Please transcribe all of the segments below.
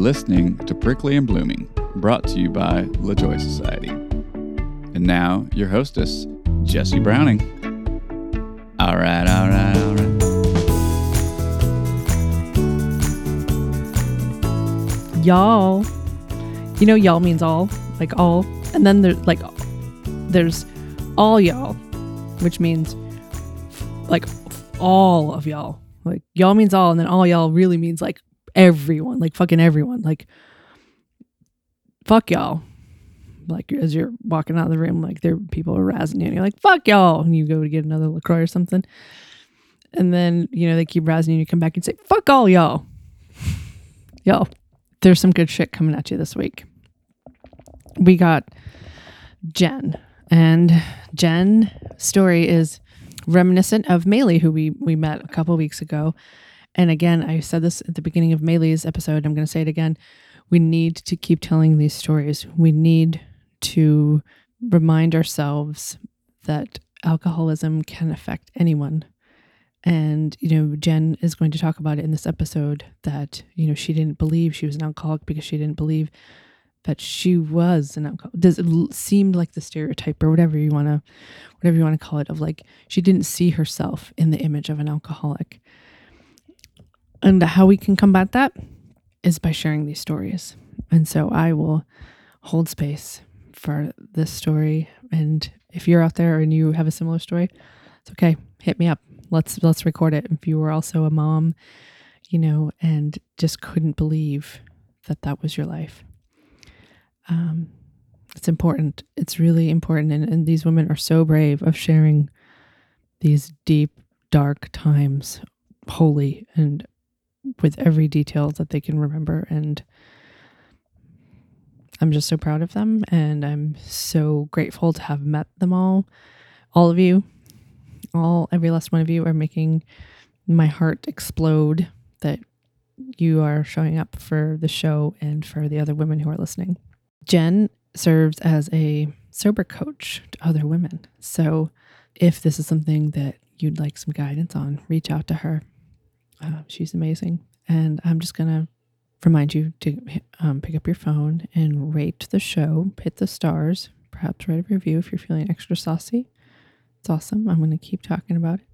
listening to Prickly and Blooming, brought to you by LaJoy Society. And now, your hostess, Jesse Browning. All right, all right, all right. y'all. You know, y'all means all, like all, and then there's like there's all y'all, which means like all of y'all. Like y'all means all, and then all y'all really means like everyone, like fucking everyone, like fuck y'all. Like as you're walking out of the room, like there people are razzing you, and you're like fuck y'all, and you go to get another Lacroix or something, and then you know they keep razzing you, and you come back and say fuck all y'all, y'all there's some good shit coming at you this week. We got Jen, and Jen story is reminiscent of Maylee, who we we met a couple weeks ago. And again, I said this at the beginning of Maylee's episode. I'm going to say it again. We need to keep telling these stories. We need to remind ourselves that alcoholism can affect anyone and, you know, Jen is going to talk about it in this episode that, you know, she didn't believe she was an alcoholic because she didn't believe that she was an alcoholic. Does it seemed like the stereotype or whatever you want to, whatever you want to call it, of like she didn't see herself in the image of an alcoholic. And how we can combat that is by sharing these stories. And so I will hold space for this story. And if you're out there and you have a similar story, it's okay. Hit me up let's let's record it if you were also a mom you know and just couldn't believe that that was your life um it's important it's really important and, and these women are so brave of sharing these deep dark times holy and with every detail that they can remember and I'm just so proud of them and I'm so grateful to have met them all all of you all every last one of you are making my heart explode that you are showing up for the show and for the other women who are listening. Jen serves as a sober coach to other women. So if this is something that you'd like some guidance on, reach out to her. Uh, she's amazing. And I'm just going to remind you to um, pick up your phone and rate the show, hit the stars, perhaps write a review if you're feeling extra saucy. It's awesome. I'm going to keep talking about it.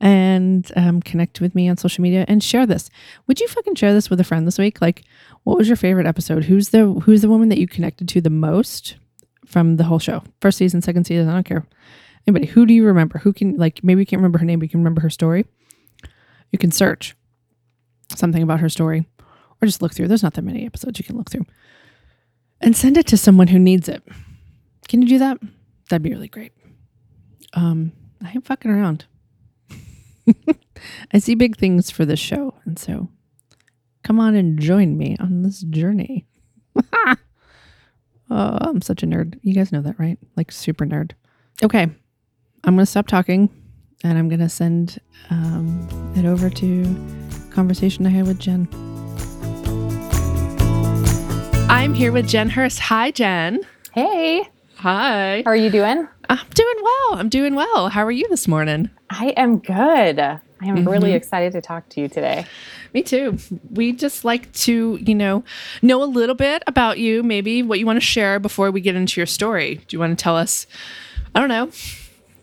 And um, connect with me on social media and share this. Would you fucking share this with a friend this week? Like, what was your favorite episode? Who's the Who's the woman that you connected to the most from the whole show? First season, second season. I don't care. Anybody? Who do you remember? Who can like maybe you can't remember her name, but you can remember her story. You can search something about her story, or just look through. There's not that many episodes you can look through, and send it to someone who needs it. Can you do that? That'd be really great um, I ain't fucking around. I see big things for this show, and so come on and join me on this journey. oh, I'm such a nerd. You guys know that, right? Like super nerd. Okay, I'm gonna stop talking, and I'm gonna send um, it over to conversation I had with Jen. I'm here with Jen Hurst. Hi, Jen. Hey. Hi. How are you doing? I'm doing well. I'm doing well. How are you this morning? I am good. I am mm-hmm. really excited to talk to you today. Me too. We just like to, you know, know a little bit about you, maybe what you want to share before we get into your story. Do you want to tell us, I don't know,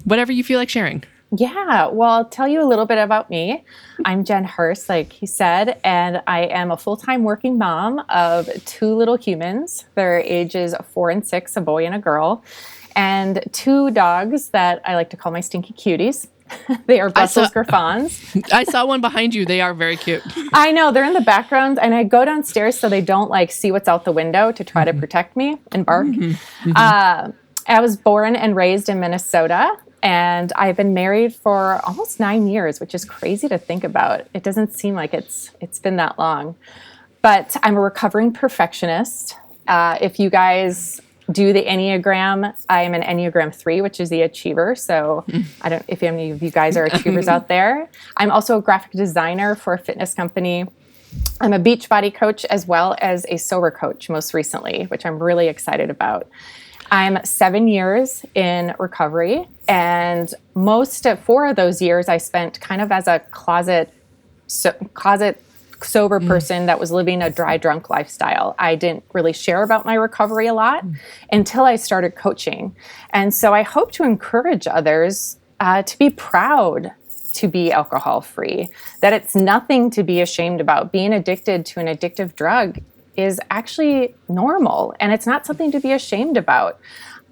whatever you feel like sharing? Yeah, well, I'll tell you a little bit about me. I'm Jen Hurst, like he said, and I am a full time working mom of two little humans. Their ages four and six, a boy and a girl, and two dogs that I like to call my stinky cuties. they are Brussels Griffons. I saw one behind you. They are very cute. I know they're in the background, and I go downstairs so they don't like see what's out the window to try mm-hmm. to protect me and bark. Mm-hmm. Mm-hmm. Uh, I was born and raised in Minnesota, and I've been married for almost nine years, which is crazy to think about. It doesn't seem like it's it's been that long, but I'm a recovering perfectionist. Uh, if you guys do the Enneagram, I am an Enneagram 3, which is the achiever. So I don't if any of you guys are achievers out there. I'm also a graphic designer for a fitness company. I'm a Beachbody coach as well as a sober coach most recently, which I'm really excited about. I'm seven years in recovery, and most of four of those years I spent kind of as a closet, so, closet sober person that was living a dry drunk lifestyle. I didn't really share about my recovery a lot until I started coaching. And so I hope to encourage others uh, to be proud to be alcohol free, that it's nothing to be ashamed about. Being addicted to an addictive drug is actually normal and it's not something to be ashamed about.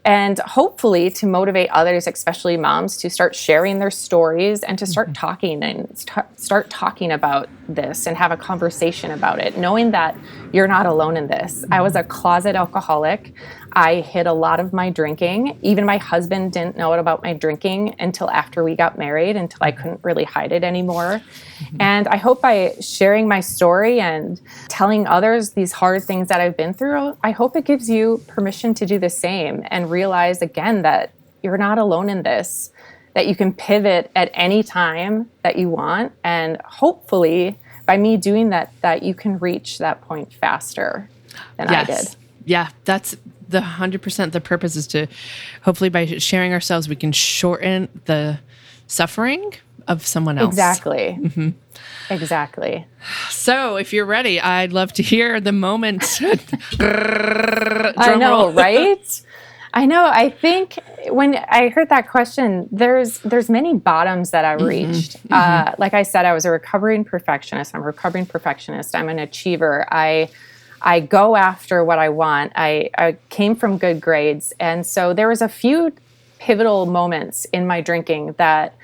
And hopefully to motivate others especially moms to start sharing their stories and to start mm-hmm. talking and st- start talking about this and have a conversation about it knowing that you're not alone in this. I was mm-hmm. a closet alcoholic i hid a lot of my drinking even my husband didn't know about my drinking until after we got married until i couldn't really hide it anymore mm-hmm. and i hope by sharing my story and telling others these hard things that i've been through i hope it gives you permission to do the same and realize again that you're not alone in this, that you can pivot at any time that you want. And hopefully, by me doing that, that you can reach that point faster than I did. Yeah, that's the 100% the purpose is to hopefully by sharing ourselves, we can shorten the suffering of someone else. Exactly. Mm-hmm. Exactly. So, if you're ready, I'd love to hear the moment. I know, right? I know. I think when I heard that question, there's there's many bottoms that I mm-hmm. reached. Mm-hmm. Uh, like I said, I was a recovering perfectionist. I'm a recovering perfectionist. I'm an achiever. I I go after what I want. I, I came from good grades, and so there was a few pivotal moments in my drinking that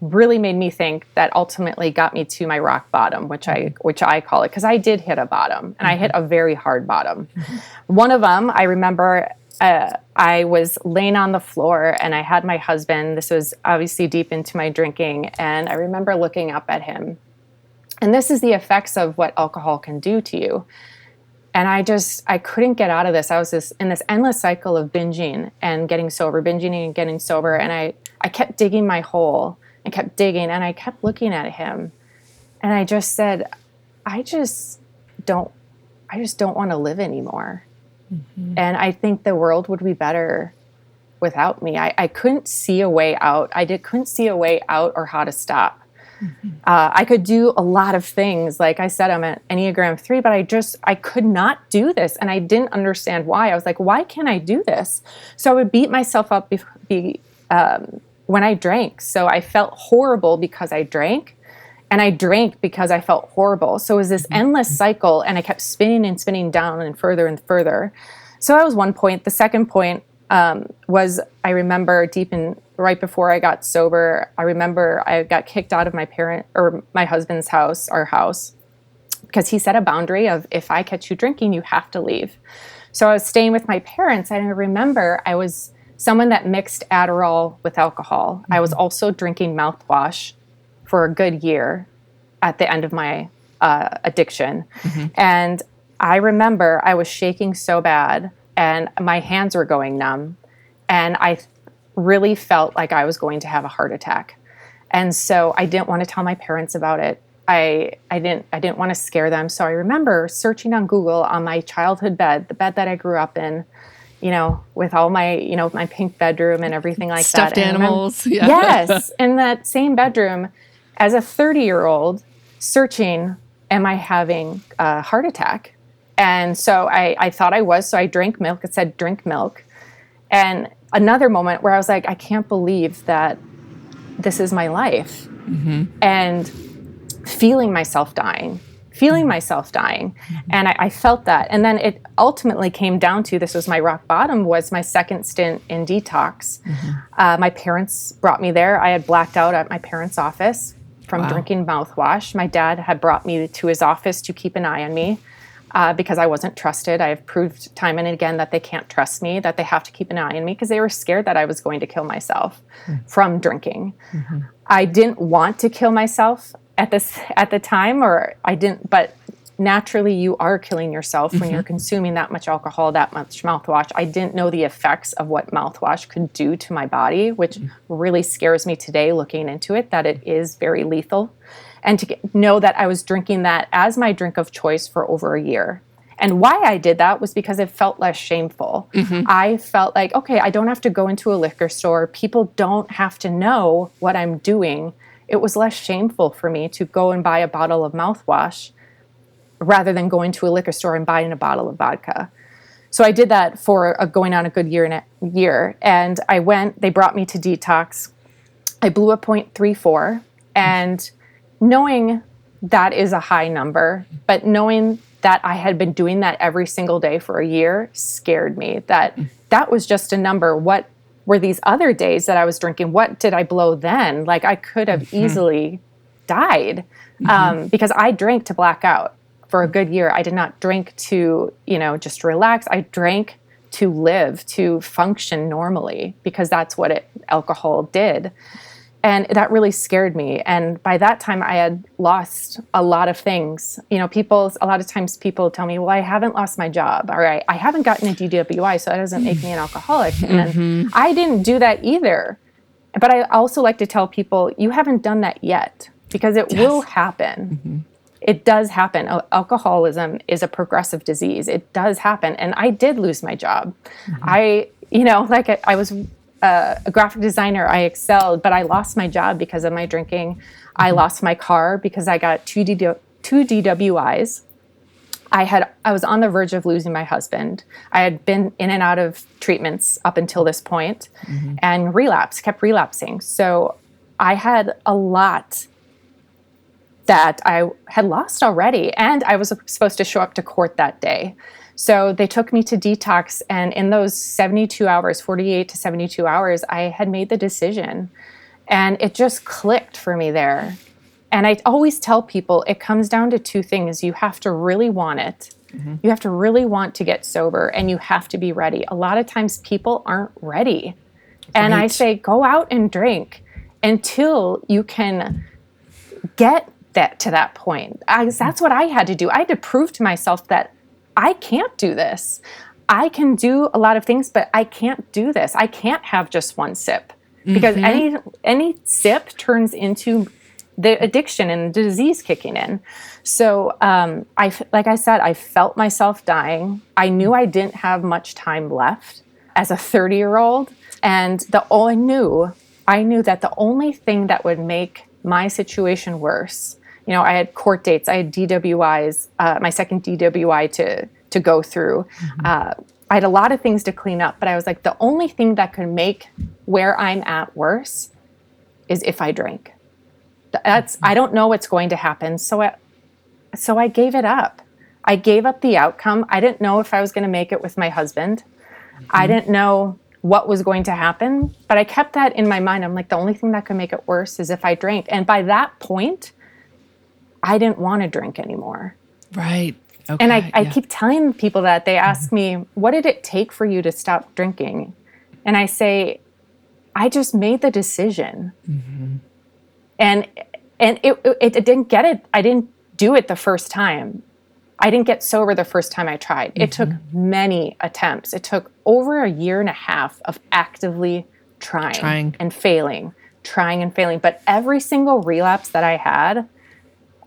really made me think that ultimately got me to my rock bottom which i mm-hmm. which i call it because i did hit a bottom and i hit mm-hmm. a very hard bottom. Mm-hmm. One of them i remember uh, i was laying on the floor and i had my husband. This was obviously deep into my drinking. And i remember looking up at him. And this is the effects of what alcohol can do to you and I just I couldn't get out of this. I was this in this endless cycle of binging and getting sober, binging and getting sober, and I I kept digging my hole and kept digging, and I kept looking at him, and I just said, I just don't I just don't want to live anymore, mm-hmm. and I think the world would be better without me. I, I couldn't see a way out. I did couldn't see a way out or how to stop. Uh, I could do a lot of things. Like I said, I'm an Enneagram 3, but I just, I could not do this. And I didn't understand why. I was like, why can't I do this? So I would beat myself up be, be, um, when I drank. So I felt horrible because I drank. And I drank because I felt horrible. So it was this endless cycle. And I kept spinning and spinning down and further and further. So that was one point. The second point um, was I remember deep in right before I got sober, I remember I got kicked out of my parent or my husband's house, our house, because he set a boundary of if I catch you drinking, you have to leave. So I was staying with my parents, and I remember I was someone that mixed Adderall with alcohol. I was also drinking mouthwash for a good year at the end of my uh, addiction. And I remember I was shaking so bad and my hands were going numb. And I really felt like I was going to have a heart attack. And so I didn't want to tell my parents about it. I, I didn't I didn't want to scare them. So I remember searching on Google on my childhood bed, the bed that I grew up in, you know, with all my, you know, my pink bedroom and everything like Stuffed that. Remember- animals. Yeah. yes, in that same bedroom as a 30 year old searching, am I having a heart attack? And so I, I thought I was. So I drank milk. It said drink milk. And another moment where I was like, I can't believe that this is my life. Mm-hmm. And feeling myself dying, feeling mm-hmm. myself dying. Mm-hmm. And I, I felt that. And then it ultimately came down to this was my rock bottom, was my second stint in detox. Uh, my parents brought me there. I had blacked out at my parents' office from drinking mouthwash. My dad had brought me to his office to keep an eye on me. Uh, because I wasn't trusted. I have proved time and again that they can't trust me, that they have to keep an eye on me because they were scared that I was going to kill myself mm-hmm. from drinking. Mm-hmm. I didn't want to kill myself at this at the time, or I didn't. But naturally, you are killing yourself when you're mm-hmm. consuming that much alcohol, that much mouthwash. I didn't know the effects of what mouthwash could do to my body, which mm. really scares me today looking into it. That it is very lethal, and to get, know that I was drinking that as my drink of choice for over a year. And why I did that was because it felt less shameful. Mm-hmm. I felt like, okay, I don't have to go into a liquor store. People don't have to know what I'm doing. It was less shameful for me to go and buy a bottle of mouthwash rather than going to a liquor store and buying a bottle of vodka. So I did that for a, going on a good year and a year. And I went, they brought me to detox. I blew a 0.34 and knowing that is a high number, but knowing that I had been doing that every single day for a year scared me. That that was just a number. What were these other days that I was drinking? What did I blow then? Like I could have easily died um, because I drank to black out for a good year. I did not drink to, you know, just relax. I drank to live, to function normally because that's what it, alcohol did. And that really scared me. And by that time, I had lost a lot of things. You know, people, a lot of times people tell me, well, I haven't lost my job, or I, I haven't gotten a DWI, so that doesn't make me an alcoholic. And mm-hmm. I didn't do that either. But I also like to tell people, you haven't done that yet because it will happen mm-hmm. it does happen. Al- Alcoholism is a progressive disease. It does happen. And I did lose my job. Mm-hmm. I, you know, like I, I was uh, a graphic designer, I excelled, but I lost my job because of my drinking. I lost my car because I got two, DW, two DWIs. I had I was on the verge of losing my husband. I had been in and out of treatments up until this point and relapse, kept relapsing. So I had a lot that I had lost already. And I was supposed to show up to court that day. So they took me to detox. And in those 72 hours, 48 to 72 hours, I had made the decision. And it just clicked for me there. And I always tell people it comes down to two things you have to really want it. Mm-hmm. You have to really want to get sober and you have to be ready. A lot of times people aren't ready. And I say, go out and drink until you can get that to that point. I, that's mm-hmm. what I had to do. I had to prove to myself that I can't do this. I can do a lot of things, but I can't do this. I can't have just one sip because any any sip turns into the addiction and the disease kicking in. So, um, I like I said, I felt myself dying. I knew I didn't have much time left as a 30 year old, and the all I knew, I knew that the only thing that would make my situation worse. You know, I had court dates, I had DWIs, uh, my second DWI to to go through. Uh, I had a lot of things to clean up, but I was like, the only thing that could make where I'm at worse is if I drink. That's I don't know what's going to happen, so I, so I gave it up. I gave up the outcome. I didn't know if I was going to make it with my husband. I didn't know what was going to happen, but I kept that in my mind. I'm like, the only thing that could make it worse is if I drank. And by that point, I didn't want to drink anymore. Right. Okay. And I, I yeah. keep telling people that they ask mm-hmm. me, what did it take for you to stop drinking? And I say, I just made the decision. Mm-hmm. And and it, it, it didn't get it. I didn't do it the first time. I didn't get sober the first time I tried. It took mm-hmm. many attempts. It took over a year and a half of actively trying, Trying. and failing, trying and failing. But every single relapse that I had,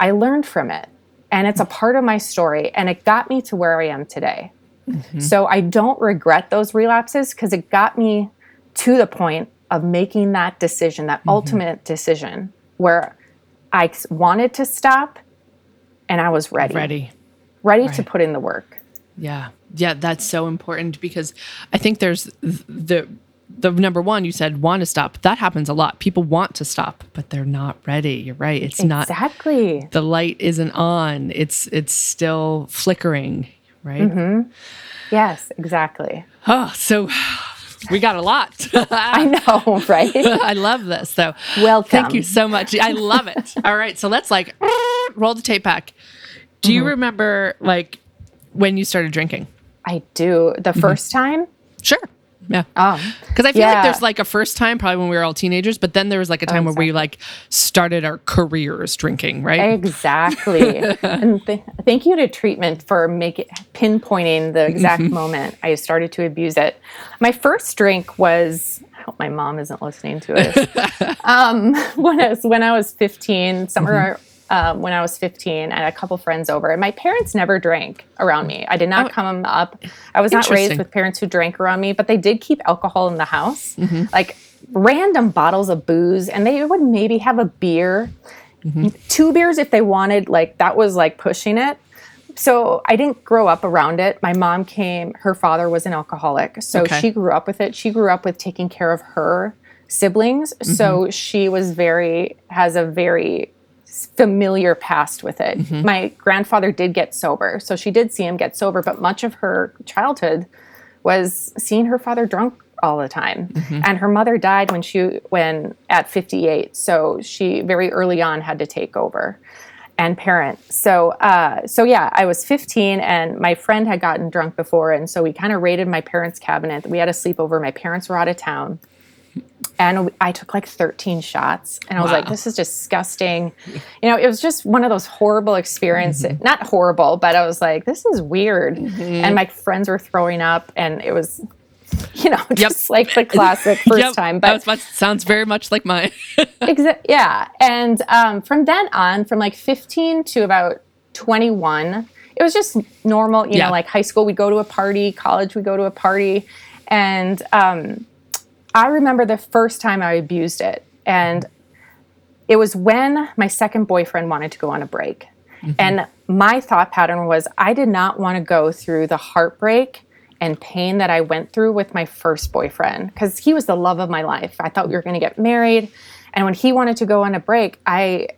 I learned from it. And it's a part of my story. And it got me to where I am today. Mm-hmm. So I don't regret those relapses because it got me to the point of making that decision, that mm-hmm. ultimate decision where I wanted to stop and I was ready, ready. ready to put in the work. Yeah. Yeah, that's so important because I think there's the the number one you said want to stop. That happens a lot. People want to stop, but they're not ready. You're right. It's not Exactly. the light isn't on. It's it's still flickering, right? mm-hmm. Yes, exactly. Oh, so we got a lot. I know, right? I love this. So Welcome. Thank you so much. I love it. All right. So let's like roll the tape back. Do you remember like when you started drinking? I do. The first time, Sure. Yeah. um, Because I feel like there's like a first time, probably when we were all teenagers, but then there was like a time where we like started our careers drinking, right? Exactly. and th- thank you to treatment for making pinpointing the exact moment I started to abuse it. My first drink was I hope my mom isn't listening to it. um, when I was when I was 15, summer um, when I was 15, I had a couple friends over, and my parents never drank around me. I did not Oh. come up. I was not raised with parents who drank around me, but they did keep alcohol in the house, mm-hmm. like random bottles of booze, and they would maybe have a beer mm-hmm. two beers if they wanted like that was like pushing it so I didn't grow up around it. My mom came, her father was an alcoholic. So Okay. she grew up with it. She grew up with taking care of her siblings. So mm-hmm. she was very, has a very familiar past with it. My grandfather did get sober. So she did see him get sober, but much of her childhood was seeing her father drunk all the time. And her mother died when she when at 58. So she very early on had to take over and parent. So uh, so yeah, I was 15 and my friend had gotten drunk before and so we kind of raided my parents' cabinet. We had a sleepover. My parents were out of town. And I took like 13 shots and I was like this is disgusting. You know, it was just one of those horrible experiences. Not horrible, but I was like this is weird. And my friends were throwing up and it was you know, just like the classic first Yep, time. But much, sounds very much like mine. Exa- yeah. And um, from then on, from like 15 to about 21, it was just normal, you Yeah. know, like high school, we go to a party, college, we go to a party. And um, I remember the first time I abused it. And it was when my second boyfriend wanted to go on a break. Mm-hmm. And my thought pattern was I did not want to go through the heartbreak and pain that I went through with my first boyfriend because he was the love of my life. I thought we were going to get married. And when he wanted to go on a break, I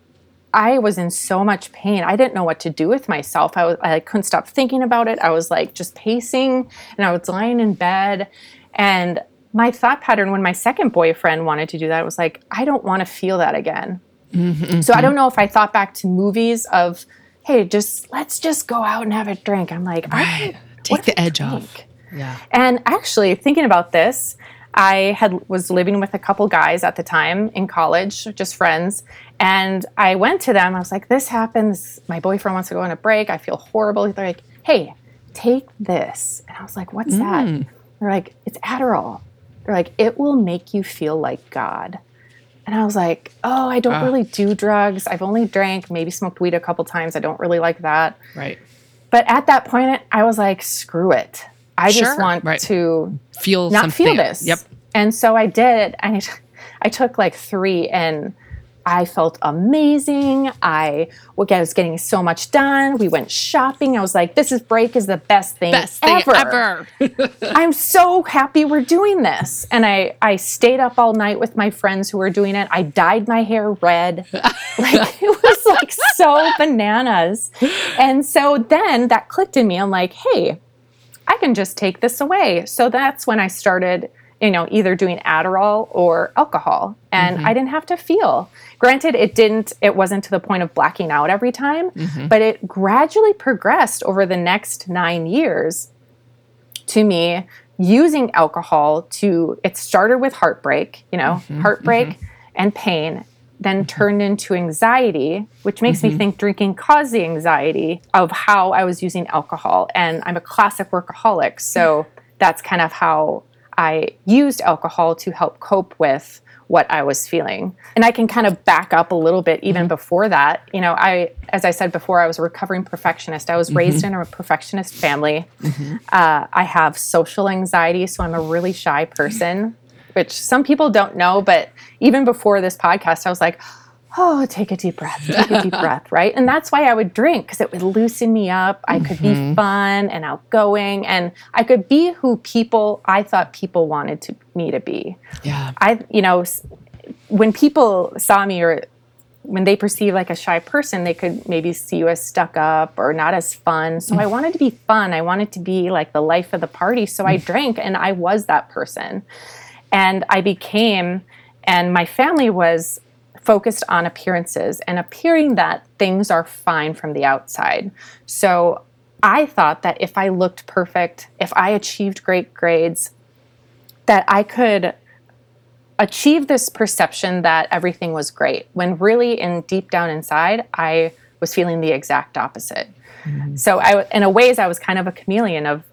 I was in so much pain. I didn't know what to do with myself. I was I couldn't stop thinking about it. I was like just pacing and I was lying in bed and my thought pattern when my second boyfriend wanted to do that was like I don't want to feel that again. Mm-hmm, so I mm-hmm. don't know if I thought back to movies of hey, just let's just go out and have a drink. I'm like, I Take the edge off. Yeah. And actually, thinking about this, I had was living with a couple guys at the time in college, just friends, and I went to them. I was like, "This happens. My boyfriend wants to go on a break. I feel horrible." They're like, "Hey, take this," and I was like, "What's that?" Mm. They're like, "It's Adderall." They're like, "It will make you feel like God." And I was like, "Oh, I don't ah. really do drugs. I've only drank, maybe smoked weed a couple times. I don't really like that." Right. But at that point, I was like, "Screw it." I just want right. to Feel not something. feel this. Yep. And so I did. And I, I took like three and I felt amazing. I was getting so much done. We went shopping. I was like, this is break is the best thing Best thing ever. ever. I'm so happy we're doing this. And I, I stayed up all night with my friends who were doing it. I dyed my hair red. like it was like so bananas. And so then that clicked in me. I'm like, hey, I can just take this away. So that's when I started, you know, either doing Adderall or alcohol. And mm-hmm. I didn't have to feel. Granted, it didn't, it wasn't to the point of blacking out every time, mm-hmm. but it gradually progressed over the next nine years to me using alcohol to, it started with heartbreak, you know, mm-hmm. heartbreak and pain. Then turned into anxiety, which makes me think drinking caused the anxiety of how I was using alcohol. And I'm a classic workaholic. So that's kind of how I used alcohol to help cope with what I was feeling. And I can kind of back up a little bit even mm-hmm. before that. You know, I, as I said before, I was a recovering perfectionist. I was mm-hmm. raised in a perfectionist family. Mm-hmm. Uh, I have social anxiety, so I'm a really shy person, which some people don't know. But even before this podcast, I was like, oh, take a deep breath, take a deep breath, right? And that's why I would drink because it would loosen me up. I could be mm-hmm. fun and outgoing, and I could be who people I thought people wanted to me to be. Yeah. I, you know, when people saw me or when they perceive like a shy person, they could maybe see you as stuck up or not as fun. So I mm. wanted to be fun. I wanted to be like the life of the party. So I mm. drank and I was that person. And I became, and my family was focused on appearances and appearing that things are fine from the outside. So I thought that if I looked perfect, if I achieved great grades, that I could achieve this perception that everything was great when really in deep down inside I was feeling the exact opposite. Mm-hmm. So I in a ways I was kind of a chameleon of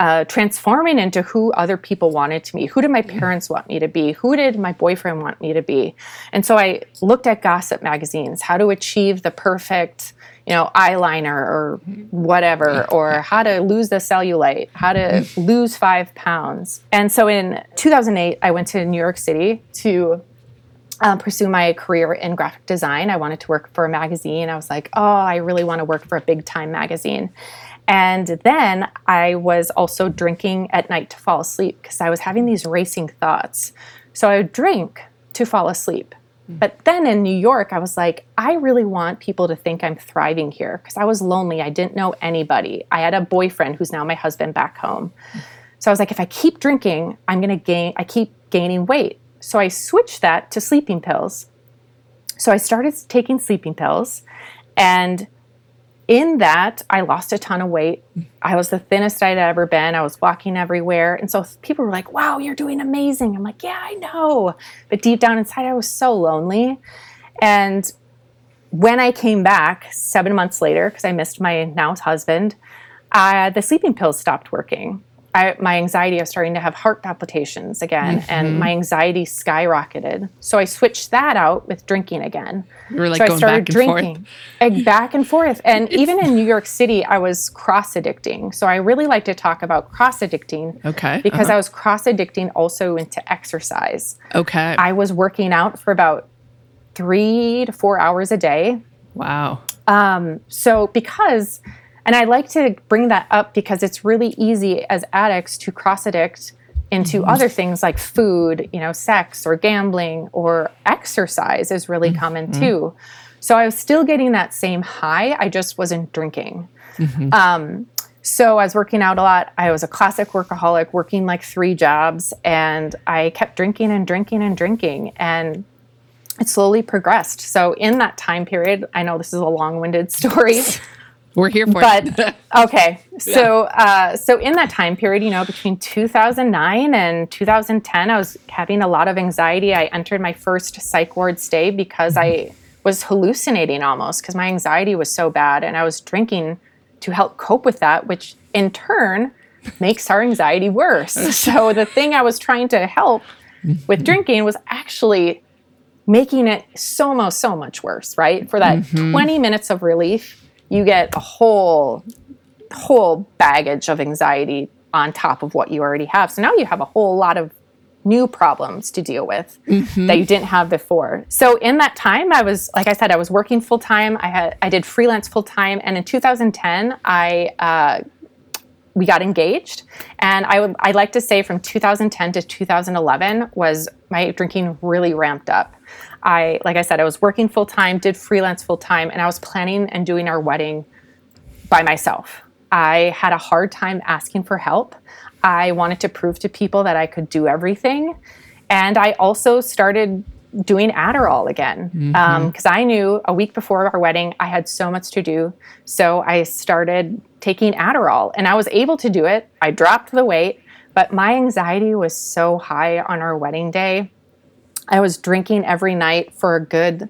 uh, transforming into who other people wanted to be. Who did my parents want me to be? Who did my boyfriend want me to be? And so I looked at gossip magazines, how to achieve the perfect, you know, eyeliner or whatever, or how to lose the cellulite, how to lose five pounds. And so in 2008, I went to New York City to uh, pursue my career in graphic design. I wanted to work for a magazine. I was like, oh, I really want to work for a big time magazine. And then I was also drinking at night to fall asleep because I was having these racing thoughts. So I would drink to fall asleep. Hmm. But then in New York, I was like, I really want people to think I'm thriving here because I was lonely. I didn't know anybody. I had a boyfriend who's now my husband back home. So I was like, if I keep drinking, I'm going to gain, I keep gaining weight. So I switched that to sleeping pills. So I started taking sleeping pills. And in that, I lost a ton of weight. I was the thinnest I'd ever been. I was walking everywhere. And so people were like, wow, you're doing amazing. I'm like, yeah, I know. But deep down inside, I was so lonely. And when I came back seven months later, because I missed my now husband, uh, the sleeping pills stopped working. I, my anxiety, I was starting to have heart palpitations again, Mm-hmm. and my anxiety skyrocketed. So I switched that out with drinking again. You were like so I going started back and forth. drinking, like, back and forth. And even in New York City, I was cross addicting. So I really like to talk about cross addicting Okay. because uh-huh. I was cross addicting also into exercise. okay. I was working out for about three to four hours a day. wow. Um, so because, and I like to bring that up because it's really easy as addicts to cross addict into mm-hmm. other things like food, you know, sex or gambling or exercise is really mm-hmm. common too. So I was still getting that same high. I just wasn't drinking. Mm-hmm. Um, so I was working out a lot. I was a classic workaholic, working like three jobs, and I kept drinking and drinking and drinking. And it slowly progressed. So in that time period, I know this is a long-winded story, We're here for but it. okay. So uh, so in that time period, you know, between 2009 and 2010, I was having a lot of anxiety. I entered my first psych ward stay because I was hallucinating almost because my anxiety was so bad, and I was drinking to help cope with that, which in turn makes our anxiety worse. So the thing I was trying to help with drinking was actually making it so much so much worse right for that 20 minutes of relief you get a whole whole baggage of anxiety on top of what you already have. So now you have a whole lot of new problems to deal with that you didn't have before. So in that time i was like i said i was working full time i had i did freelance full time and in 2010 i uh, we got engaged. And i would i like to say from 2010 to 2011 was my drinking really ramped up i like i said i was working full time did freelance full time and i was planning and doing our wedding by myself. I had a hard time asking for help. I wanted to prove to people that i could do everything and i also started doing adderall again mm-hmm. um, because i knew a week before our wedding i had so much to do so i started taking adderall and i was able to do it. I dropped the weight but my anxiety was so high on our wedding day i was drinking every night for a good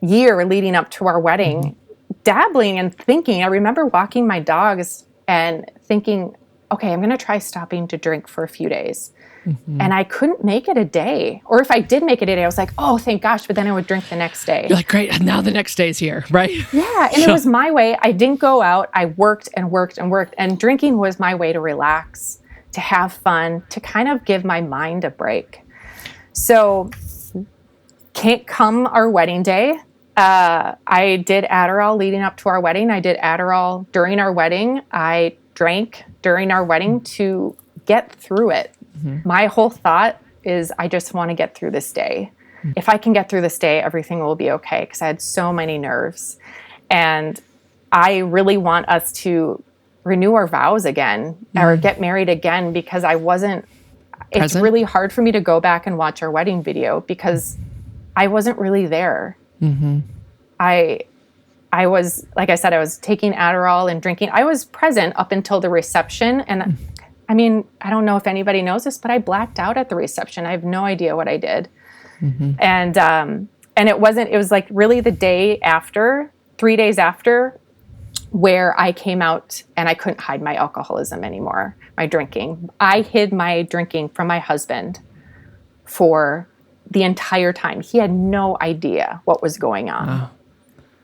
year leading up to our wedding, mm-hmm. dabbling and thinking. I remember walking my dogs and thinking, okay, I'm going to try stopping to drink for a few days. Mm-hmm. And I couldn't make it a day. Or if I did make it a day, I was like, oh, thank gosh. But then I would drink the next day. You're like, great. Now the next day's here, right? Yeah, and it was my way. I didn't go out. I worked and worked and worked, and drinking was my way to relax, to have fun, to kind of give my mind a break. So, can't come our wedding day. Uh, I did Adderall leading up to our wedding. I did Adderall during our wedding. I drank during our wedding to get through it. Mm-hmm. My whole thought is I just want to get through this day. Mm-hmm. If I can get through this day, everything will be okay because I had so many nerves. And I really want us to renew our vows again or mm-hmm. get married again because I wasn't. It's really hard for me to go back and watch our wedding video because I wasn't really there. Mm-hmm. I I was like I said I was taking Adderall and drinking. I was present up until the reception and mm. I mean, I don't know if anybody knows this, but I blacked out at the reception. I have no idea what I did. Mm-hmm. And um and it wasn't it was like really the day after, 3 days after where I came out and I couldn't hide my alcoholism anymore, my drinking. I hid my drinking from my husband for the entire time. He had no idea what was going on.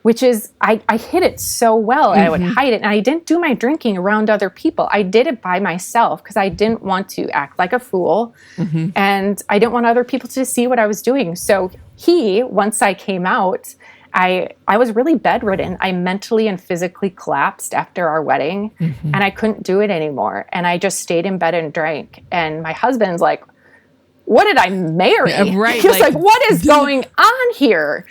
which is I, I hid it so well and I would mm-hmm. hide it. And I didn't do my drinking around other people. I did it by myself because I didn't want to act like a fool. Mm-hmm. And I didn't want other people to see what I was doing. So he, once I came out, I I was really bedridden. I mentally and physically collapsed after our wedding and I couldn't do it anymore. And I just stayed in bed and drank. And my husband's like, what did I marry? Yeah, right, He was like- like, what is going on here?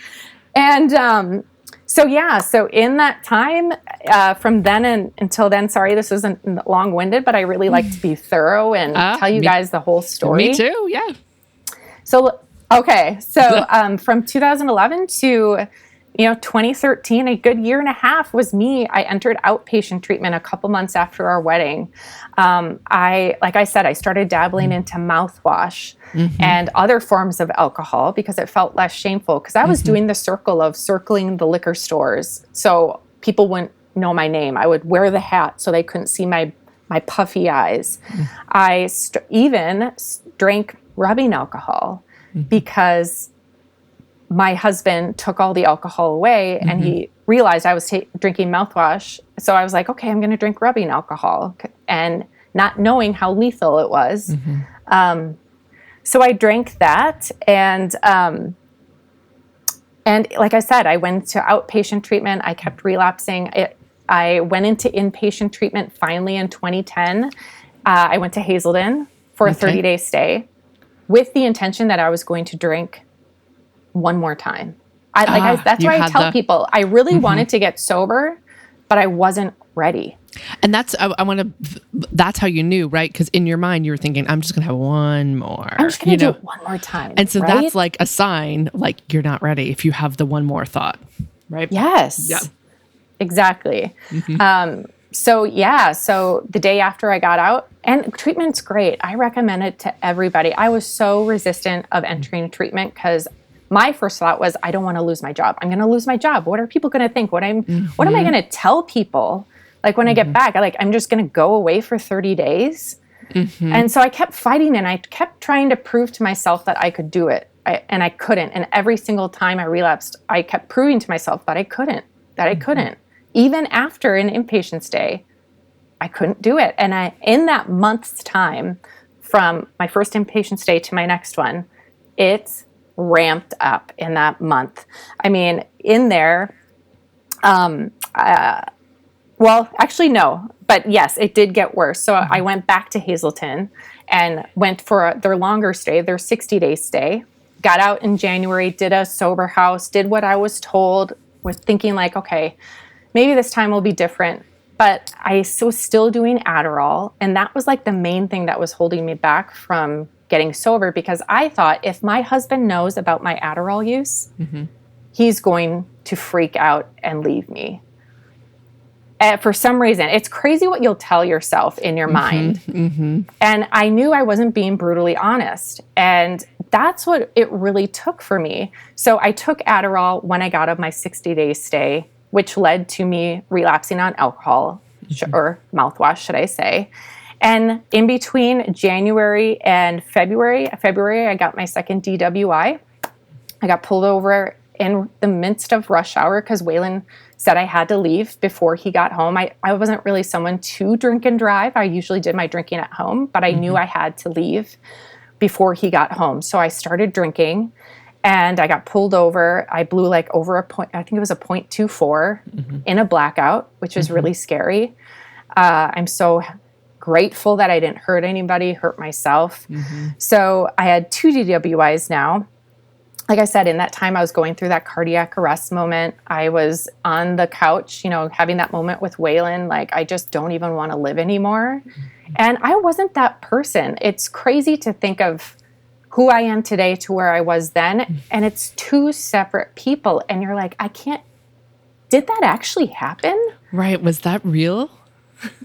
And um, so yeah, so in that time, uh, from then and until then, sorry, this isn't long-winded, but I really like to be thorough and Ah, tell you me- guys the whole story. Me too. Yeah. So okay, so um, from 2011 to you know 2013, a good year and a half was me. I entered outpatient treatment a couple months after our wedding. Um, I, like I said, I started dabbling mm. into mouthwash mm-hmm. and other forms of alcohol because it felt less shameful. Because I was mm-hmm. doing the circle of circling the liquor stores, so people wouldn't know my name. I would wear the hat so they couldn't see my my puffy eyes. Mm. I st- even drank rubbing alcohol mm-hmm. because my husband took all the alcohol away and he realized I was ta- drinking mouthwash. So I was like, okay, I'm going to drink rubbing alcohol. And not knowing how lethal it was. Um, so I drank that. And, um, and like I said, I went to outpatient treatment. I kept relapsing. It, I went into inpatient treatment finally in 2010. Uh, I went to Hazelden for a Okay. 30 day stay with the intention that I was going to drink one more time. I, like I, Ah, that's why I tell the- people I really wanted to get sober, but I wasn't ready. And that's I, I want to. That's how you knew, right? Because in your mind you were thinking, "I'm just gonna have one more." I'm just going you to do know? it one more time. And so right? that's like a sign, like you're not ready if you have the one more thought, right? Yes. Yeah. Exactly. Um, so yeah, so the day after I got out, and treatment's great. I recommend it to everybody. I was so resistant of entering treatment because my first thought was, I don't want to lose my job. I'm going to lose my job. What are people going to think? What I'm, what am I mm-hmm. going to tell people? Like when I get mm-hmm. back, I like I'm just going to go away for 30 days. Mm-hmm. And so I kept fighting and I kept trying to prove to myself that I could do it. I, and I couldn't. And every single time I relapsed, I kept proving to myself that I couldn't, that I couldn't. Even after an inpatient stay, I couldn't do it. And I, in that month's time, from my first inpatient stay to my next one, it ramped up in that month. I mean, in there, um, uh, well, actually, no, but yes, it did get worse. So I went back to Hazelden and went for a, their longer stay, their 60 day stay. Got out in January, did a sober house, did what I was told, was thinking, like, okay, maybe this time will be different. But I was still doing Adderall. And that was like the main thing that was holding me back from getting sober because I thought if my husband knows about my Adderall use, mm-hmm. he's going to freak out and leave me. And for some reason, it's crazy what you'll tell yourself in your mm-hmm. mind. Mm-hmm. And I knew I wasn't being brutally honest. And that's what it really took for me. So I took Adderall when I got out of my 60 day stay, which led to me relapsing on alcohol sh- or mouthwash, should I say. And in between January and February, February, I got my second DWI. I got pulled over in the midst of rush hour because Waylon said I had to leave before he got home. I, I wasn't really someone to drink and drive. I usually did my drinking at home, but I knew mm-hmm. I had to leave before he got home. So I started drinking and I got pulled over. I blew like over a point, I think it was a 0.24 mm-hmm. in a blackout, which was mm-hmm. really scary. Uh, I'm so grateful that I didn't hurt anybody, hurt myself. Mm-hmm. So I had two DWIs now like I said, in that time I was going through that cardiac arrest moment. I was on the couch, you know, having that moment with Waylon, like I just don't even want to live anymore. Mm-hmm. And I wasn't that person. It's crazy to think of who I am today to where I was then. Mm-hmm. And it's two separate people. And you're like, I can't, did that actually happen? Right. Was that real?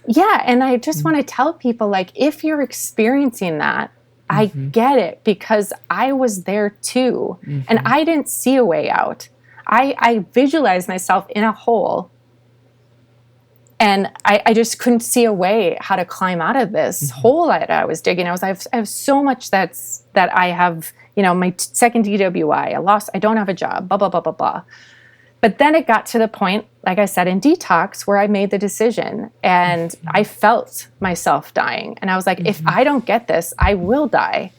Yeah, and I just mm. want to tell people like if you're experiencing that, I mm-hmm. get it because I was there too. And mm-hmm. I didn't see a way out. I, I visualized myself in a hole and I, I just couldn't see a way how to climb out of this mm-hmm. hole that I was digging. I was I have, I have so much that's that I have, you know, my t- second DWI, I lost, I don't have a job, blah, blah, blah, blah, blah. But then it got to the point, like I said, in detox, where I made the decision and mm-hmm. I felt myself dying. And I was like, if mm-hmm. I don't get this, I will die.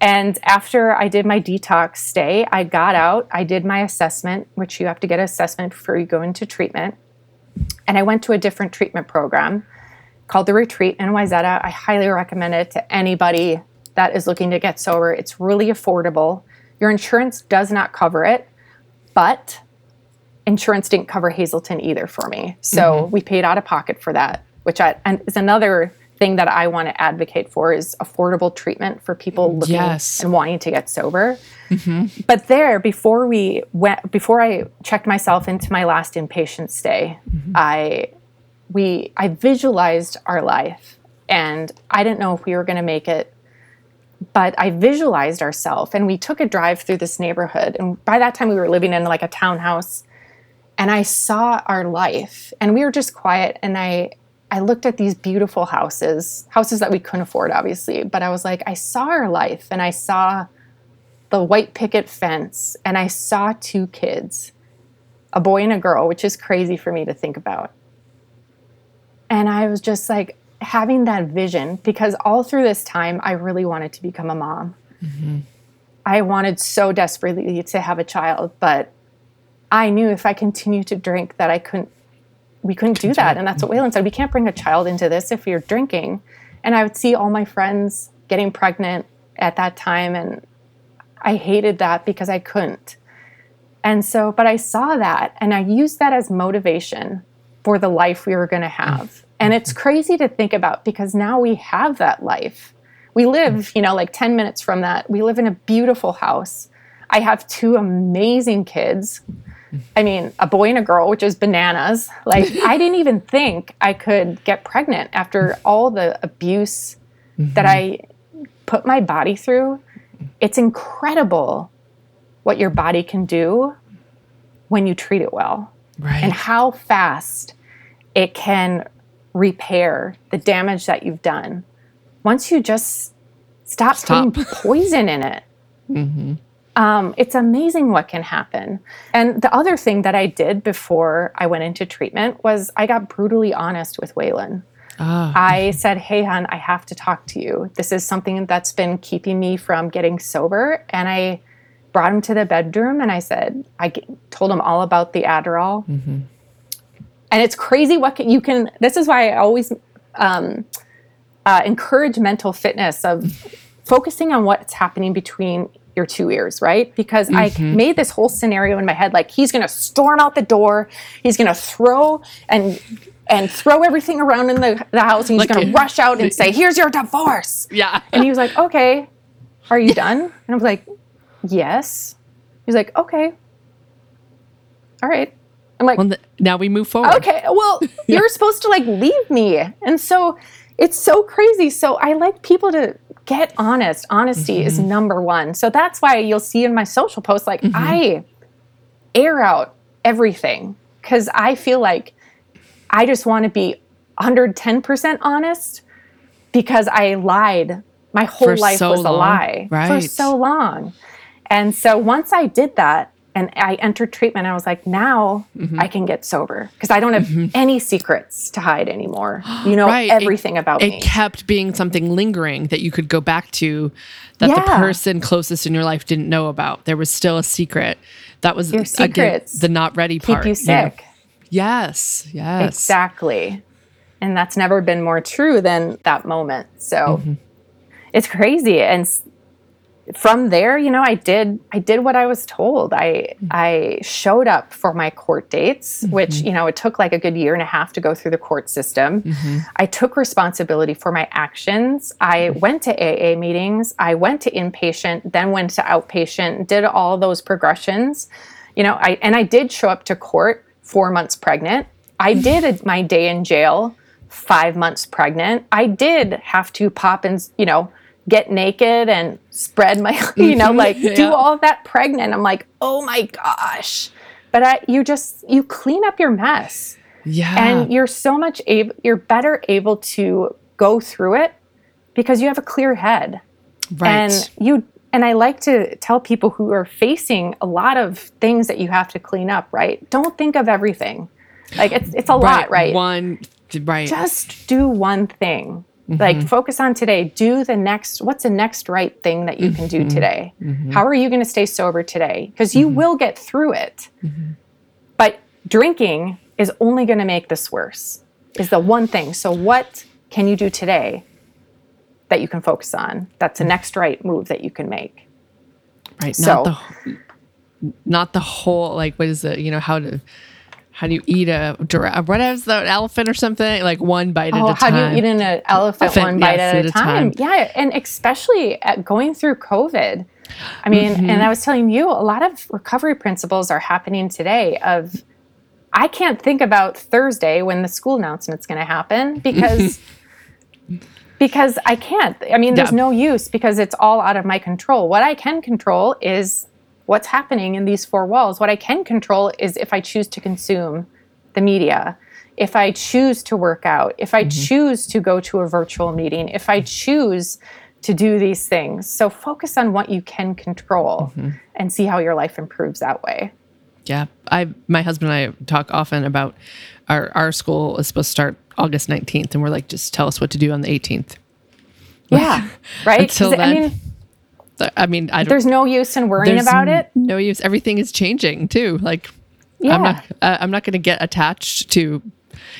And after I did my detox stay, I got out, I did my assessment, which you have to get an assessment before you go into treatment. And I went to a different treatment program called The Retreat in Wayzata. I highly recommend it to anybody that is looking to get sober. It's really affordable. Your insurance does not cover it, but insurance didn't cover Hazelden either for me. So mm-hmm. we paid out of pocket for that, which I, and is another thing that I want to advocate for is affordable treatment for people mm, looking Yes. and wanting to get sober. Mm-hmm. But there, before we went, before I checked myself into my last inpatient stay, mm-hmm. I we I visualized our life, and I didn't know if we were going to make it but I visualized ourselves and we took a drive through this neighborhood. And by that time, we were living in like a townhouse. And I saw our life and we were just quiet. And I, I looked at these beautiful houses, houses that we couldn't afford, obviously. But I was like, I saw our life and I saw the white picket fence and I saw two kids, a boy and a girl, which is crazy for me to think about. And I was just like, having that vision because all through this time I really wanted to become a mom. Mm-hmm. I wanted so desperately to have a child, but I knew if I continued to drink that I couldn't we couldn't do that. And that's what Waylon said. We can't bring a child into this if you're drinking. And I would see all my friends getting pregnant at that time and I hated that because I couldn't. And so, but I saw that and I used that as motivation for the life we were going to have. And it's crazy to think about because now we have that life. We live, you know, like 10 minutes from that. We live in a beautiful house. I have two amazing kids. I mean, a boy and a girl, which is bananas. Like, I didn't even think I could get pregnant after all the abuse that mm-hmm. I put my body through. It's incredible what your body can do when you treat it well Right. and how fast it can repair the damage that you've done once you just stop, Stop. putting poison in it. Mm-hmm. Um, it's amazing what can happen. And the other thing that I did before I went into treatment was I got brutally honest with Waylon. ah, I said, Hey, hon, I have to talk to you. This is something that's been keeping me from getting sober. And I brought him to the bedroom and I said, I told him all about the Adderall. And it's crazy what can, you can, this is why I always um, uh, encourage mental fitness of focusing on what's happening between your two ears, right? Because I mm-hmm. made this whole scenario in my head like he's going to storm out the door, he's going to throw and and throw everything around in the, the house, and he's Like going to rush out and say, "Here's your divorce." yeah. And he was like, "Okay, are you done?" And I was like, "Yes." He's like, "Okay, all right." I'm like, well, now we move forward. okay well you're supposed to like leave me and so it's so crazy so i like people to get honest. Honesty is mm-hmm. number one. So that's why you'll see in my social posts like mm-hmm. i air out everything because i feel like i just want to be 110% honest because i lied. My whole For life so was a long. lie for so long. And so once I did that and I entered treatment, I was like, now Mm-hmm. I can get sober because I don't have any secrets to hide anymore. You know Right. It- everything about It me. It kept being something lingering that you could go back to that the person closest in your life didn't know about. There was still a secret. That was Your again, the not ready part. Keep you sick. Yes. Yes. Exactly. And that's never been more true than that moment. So Mm-hmm. it's crazy. And from there, you know, I did I did what I was told. I Mm-hmm. I showed up for my court dates, which, you know, it took like a good year and a half to go through the court system. Mm-hmm. I took responsibility for my actions. I went to AA meetings, I went to inpatient, then went to outpatient, did all those progressions. You know, I and I did show up to court 4 months pregnant. I did a- my day in jail 5 months pregnant. I did have to pop and, you know, get naked and spread my, you know, mm-hmm. like do all of that pregnant. I'm like, "Oh my gosh." But I, you just you clean up your mess Yeah. and you're so much able you're better able to go through it because you have a clear head right. and you and I like to tell people who are facing a lot of things that you have to clean up, right? Don't think of everything. Like it's it's a lot, right? One, right. Just do one thing. Like mm-hmm. focus on today. Do the next what's the next right thing that you can do mm-hmm. today? Mm-hmm. How are you going to stay sober today? Because you will get through it. But drinking is only going to make this worse. Is the one thing. So what can you do today that you can focus on? That's the next right move that you can make. right. so- Not the not the whole like what is it? You know how to how do you eat a giraffe? What is the elephant or something? Like one bite at Oh, a how time. How do you eat an uh, elephant Elephant, one bite yes, at a time? Yeah, and especially at going through COVID. I mean, Mm-hmm. and I was telling you, a lot of recovery principles are happening today. Of I can't think about Thursday when the school announcement's going to happen because because I can't. I mean, there's Yeah. no use because it's all out of my control. What I can control is what's happening in these four walls. What I can control is if I choose to consume the media, if I choose to work out, if I mm-hmm. choose to go to a virtual meeting, if I choose to do these things. So focus on what you can control mm-hmm. and see how your life improves that way. Yeah, I my husband and I talk often about our our school is supposed to start August nineteenth, and we're like, just tell us what to do on the eighteenth. Yeah. right? Until I then, mean, I mean, I don't. there's no use in worrying about it. No use. Everything is changing too. Like Yeah. I'm not. Uh, I'm not going to get attached to.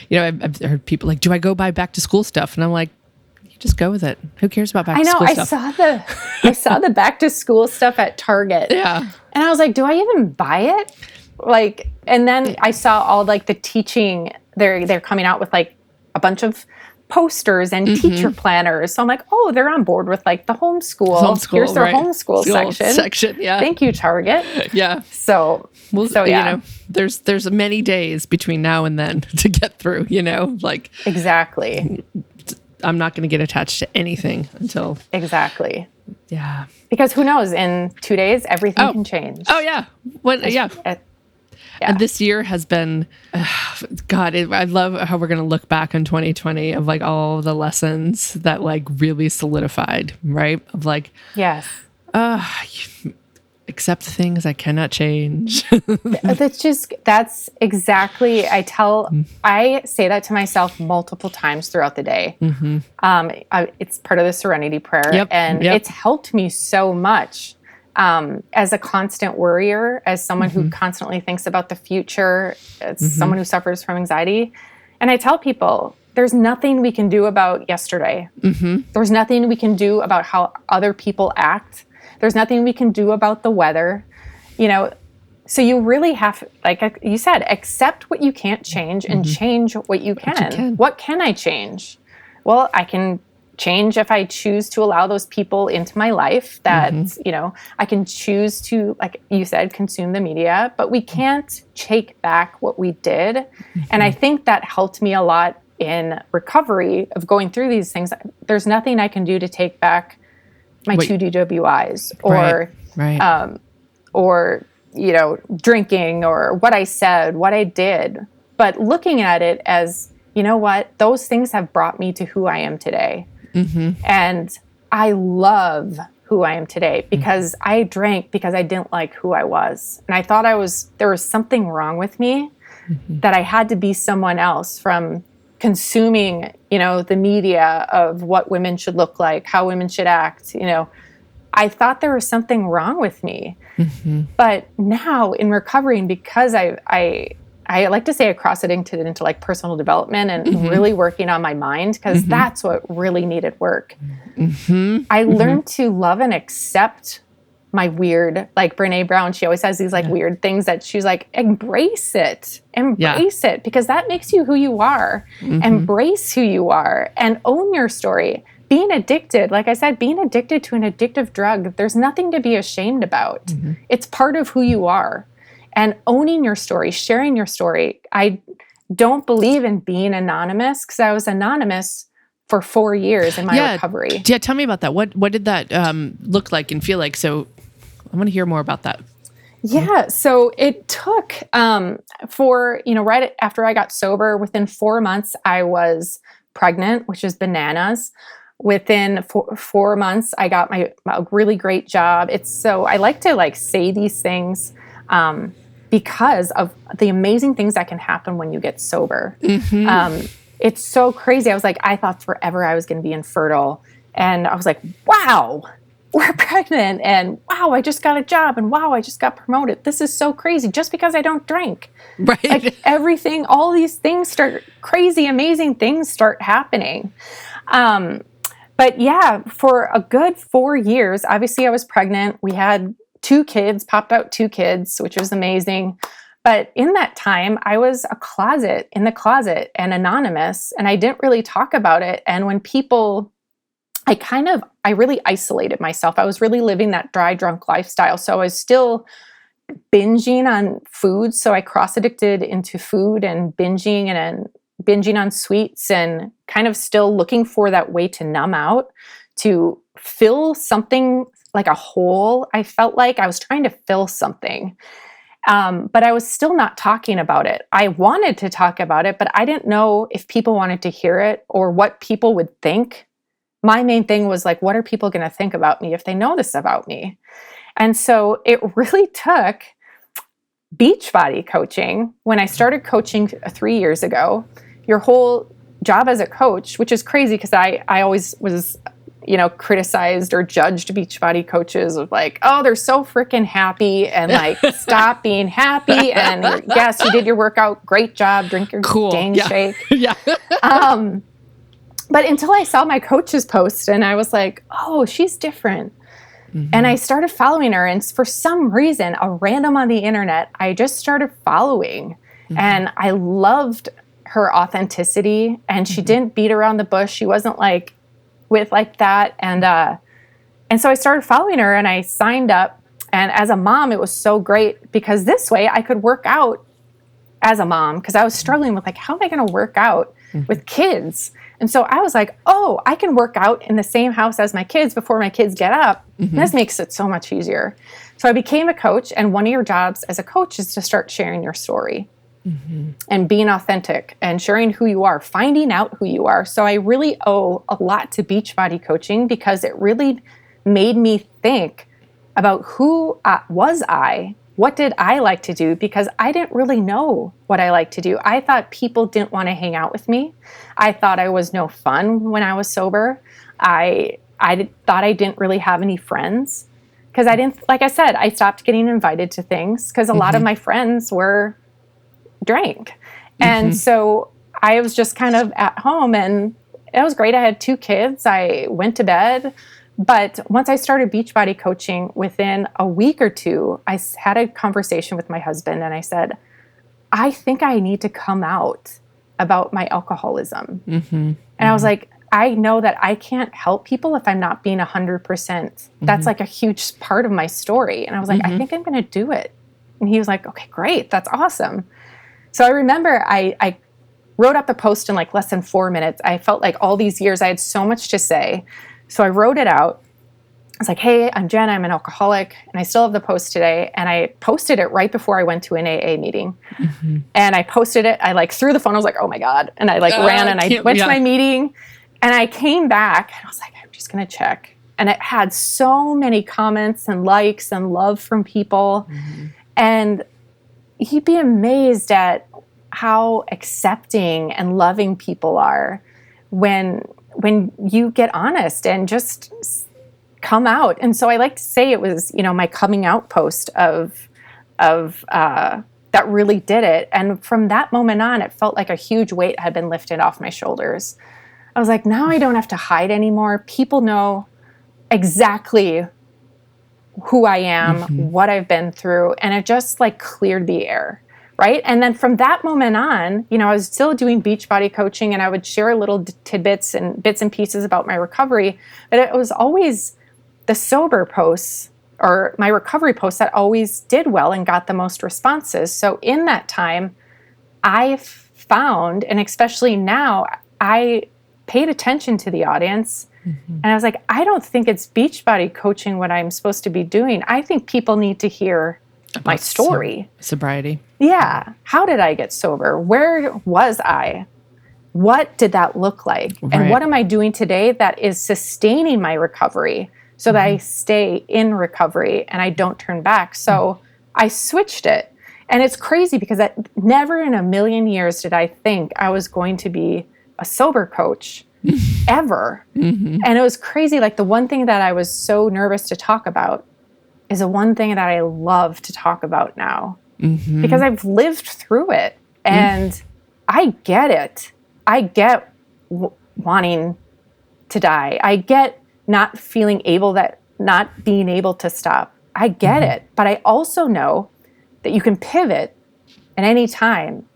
You know, I've, I've heard people like, "Do I go buy back to school stuff?" And I'm like, "You just go with it. Who cares about back I to know. school I stuff?" I saw the I saw the back to school stuff at Target. yeah, And I was like, do I even buy it? Like, and then I saw all like the teaching. They're they're coming out with like a bunch of posters and Mm-hmm. teacher planners. So I'm like, oh, they're on board with like the homeschool. homeschool. Here's their right. homeschool School section. Section. Yeah. Thank you, Target. yeah. So, Well, so yeah, you know, there's there's many days between now and then to get through. You know, like exactly, I'm not going to get attached to anything until exactly. yeah. Because who knows? In two days, everything Oh. can change. Oh yeah. When yeah. Uh, And this year has been, God, it, I love how we're going to look back on 2020 of like all the lessons that like really solidified, right? Of like, yes. accept the things I cannot change. that's just that's exactly i tell i say that to myself multiple times throughout the day um, I, it's part of the serenity prayer Yep, and yep. it's helped me so much um, as a constant worrier as someone who mm-hmm. constantly thinks about the future as mm-hmm. someone who suffers from anxiety. And i tell people there's nothing we can do about yesterday. Mm-hmm. There's nothing we can do about how other people act. There's nothing we can do about the weather. You know so you really have like you said accept what you can't change and change what you can. can. what can i change? Well i can change if i choose to allow those people into my life that you know i can choose to like you said consume the media but we can't take back what we did and i think that helped me a lot in recovery of going through these things there's nothing i can do to take back my Wait. two dwis or right. Right. um, or you know drinking or what i said what i did but looking at it as you know what those things have brought me to who i am today Mm-hmm. and i love who i am today mm-hmm. because i drank because i didn't like who i was. And i thought i was there was something wrong with me mm-hmm. that i had to be someone else from consuming you know the media of what women should look like how women should act you know. I thought there was something wrong with me. But now in recovering, because I, I, I like to say I cross it into, into like personal development and mm-hmm. really working on my mind because mm-hmm. that's what really needed work. Mm-hmm. I learned to love and accept my weird, like Brene Brown, she always has these like weird things that she's like, embrace it, embrace it, because that makes you who you are. Embrace who you are and own your story. Being addicted, like I said, being addicted to an addictive drug, there's nothing to be ashamed about. It's part of who you are. And owning your story, sharing your story. I don't believe in being anonymous because I was anonymous for four years in my yeah. recovery. Yeah. Tell me about that. What What did that um, look like and feel like? So, I want to hear more about that. Yeah, so it took um, for you know right after I got sober, within four months I was pregnant, which is bananas. within four, four months i got my a really great job it's so i like to like say these things um, because of the amazing things that can happen when you get sober. Um, it's so crazy. I was like i thought forever i was going to be infertile. And i was like wow we're pregnant. And wow i just got a job. And wow i just got promoted. This is so crazy. Just because i don't drink. Right. like everything all these things start crazy amazing things start happening. Um, but yeah for a good four years obviously i was pregnant. We had two kids popped out two kids which was amazing. But in that time i was a closet in the closet and anonymous and i didn't really talk about it. And when people i kind of i really isolated myself. I was really living that dry drunk lifestyle. So i was still binging on food. So I cross addicted into food and binging and, and binging on sweets and kind of still looking for that way to numb out, to fill something like a hole. I felt like I was trying to fill something. Um, but I was still not talking about it. I wanted to talk about it, but I didn't know if people wanted to hear it or what people would think. My main thing was like, what are people going to think about me if they know this about me? And so it really took Beachbody coaching when I started coaching three years ago. Your whole job as a coach, which is crazy because I, I always was, you know, criticized or judged Beachbody coaches of like, oh, they're so freaking happy and like, stop being happy. And yes, you did your workout. Great job. Drink your Cool. dang Yeah. shake yeah. um, but until I saw my coach's post and I was like, oh, she's different. Mm-hmm. And I started following her. And for some reason, a random on the internet, I just started following. Mm-hmm. And I loved her authenticity. And she mm-hmm. didn't beat around the bush. She wasn't like with like that. And uh, and so I started following her and I signed up. And as a mom, it was so great because this way I could work out as a mom because I was struggling with like, how am I going to work out with kids? And so I was like, oh, I can work out in the same house as my kids before my kids get up. This makes it so much easier. So I became a coach, and one of your jobs as a coach is to start sharing your story and being authentic and sharing who you are, finding out who you are. So I really owe a lot to Beachbody coaching because it really made me think about who uh, was I? What did I like to do? Because I didn't really know what I like to do. I thought people didn't want to hang out with me. I thought I was no fun when I was sober. I I did, thought I didn't really have any friends because I didn't. Like I said, I stopped getting invited to things because a lot of my friends were drank, and mm-hmm. so I was just kind of at home and it was great. I had two kids. I went to bed. But once I started Beachbody coaching, within a week or two, I had a conversation with my husband and I said, I think I need to come out about my alcoholism. Mm-hmm. And I was mm-hmm. like, I know that I can't help people if I'm not being 100%. percent That's like a huge part of my story. And I was like, I think I'm going to do it. And he was like, okay, great. That's awesome. So I remember I, I wrote up the post in like less than four minutes. I felt like all these years I had so much to say. So I wrote it out. I was like, hey, I'm Jen, I'm an alcoholic, and I still have the post today. And I posted it right before I went to an AA meeting. And I posted it. I like threw the phone. I was like, oh my God. And I like Uh, ran and I went yeah. to my meeting and I came back and I was like, I'm just going to check. And it had so many comments and likes and love from people. And he'd be amazed at how accepting and loving people are when when you get honest and just come out. And so I like to say it was, you know, my coming out post of of uh, that really did it. And from that moment on, it felt like a huge weight had been lifted off my shoulders. I was like, now I don't have to hide anymore. People know exactly who I am, what I've been through, and it just like cleared the air. Right. And then from that moment on, you know, I was still doing Beachbody coaching and I would share little d- tidbits and bits and pieces about my recovery. But it was always the sober posts or my recovery posts that always did well and got the most responses. So in that time, I found, and especially now, I paid attention to the audience. Mm-hmm. And I was like, I don't think it's Beachbody coaching what I'm supposed to be doing. I think people need to hear my About so- story. Sobriety. Yeah. How did I get sober? Where was I what did that look like? And what am I doing today that is sustaining my recovery so that I mm-hmm. stay in recovery and I don't turn back? So mm. I switched it. And it's crazy because I, never in a million years did I think I was going to be a sober coach ever. Mm-hmm. And it was crazy. Like the one thing that I was so nervous to talk about is the one thing that I love to talk about now mm-hmm. because I've lived through it mm. and I get it. I get w- wanting to die. I get not feeling able that not being able to stop. I get mm-hmm. it, but I also know that you can pivot at any time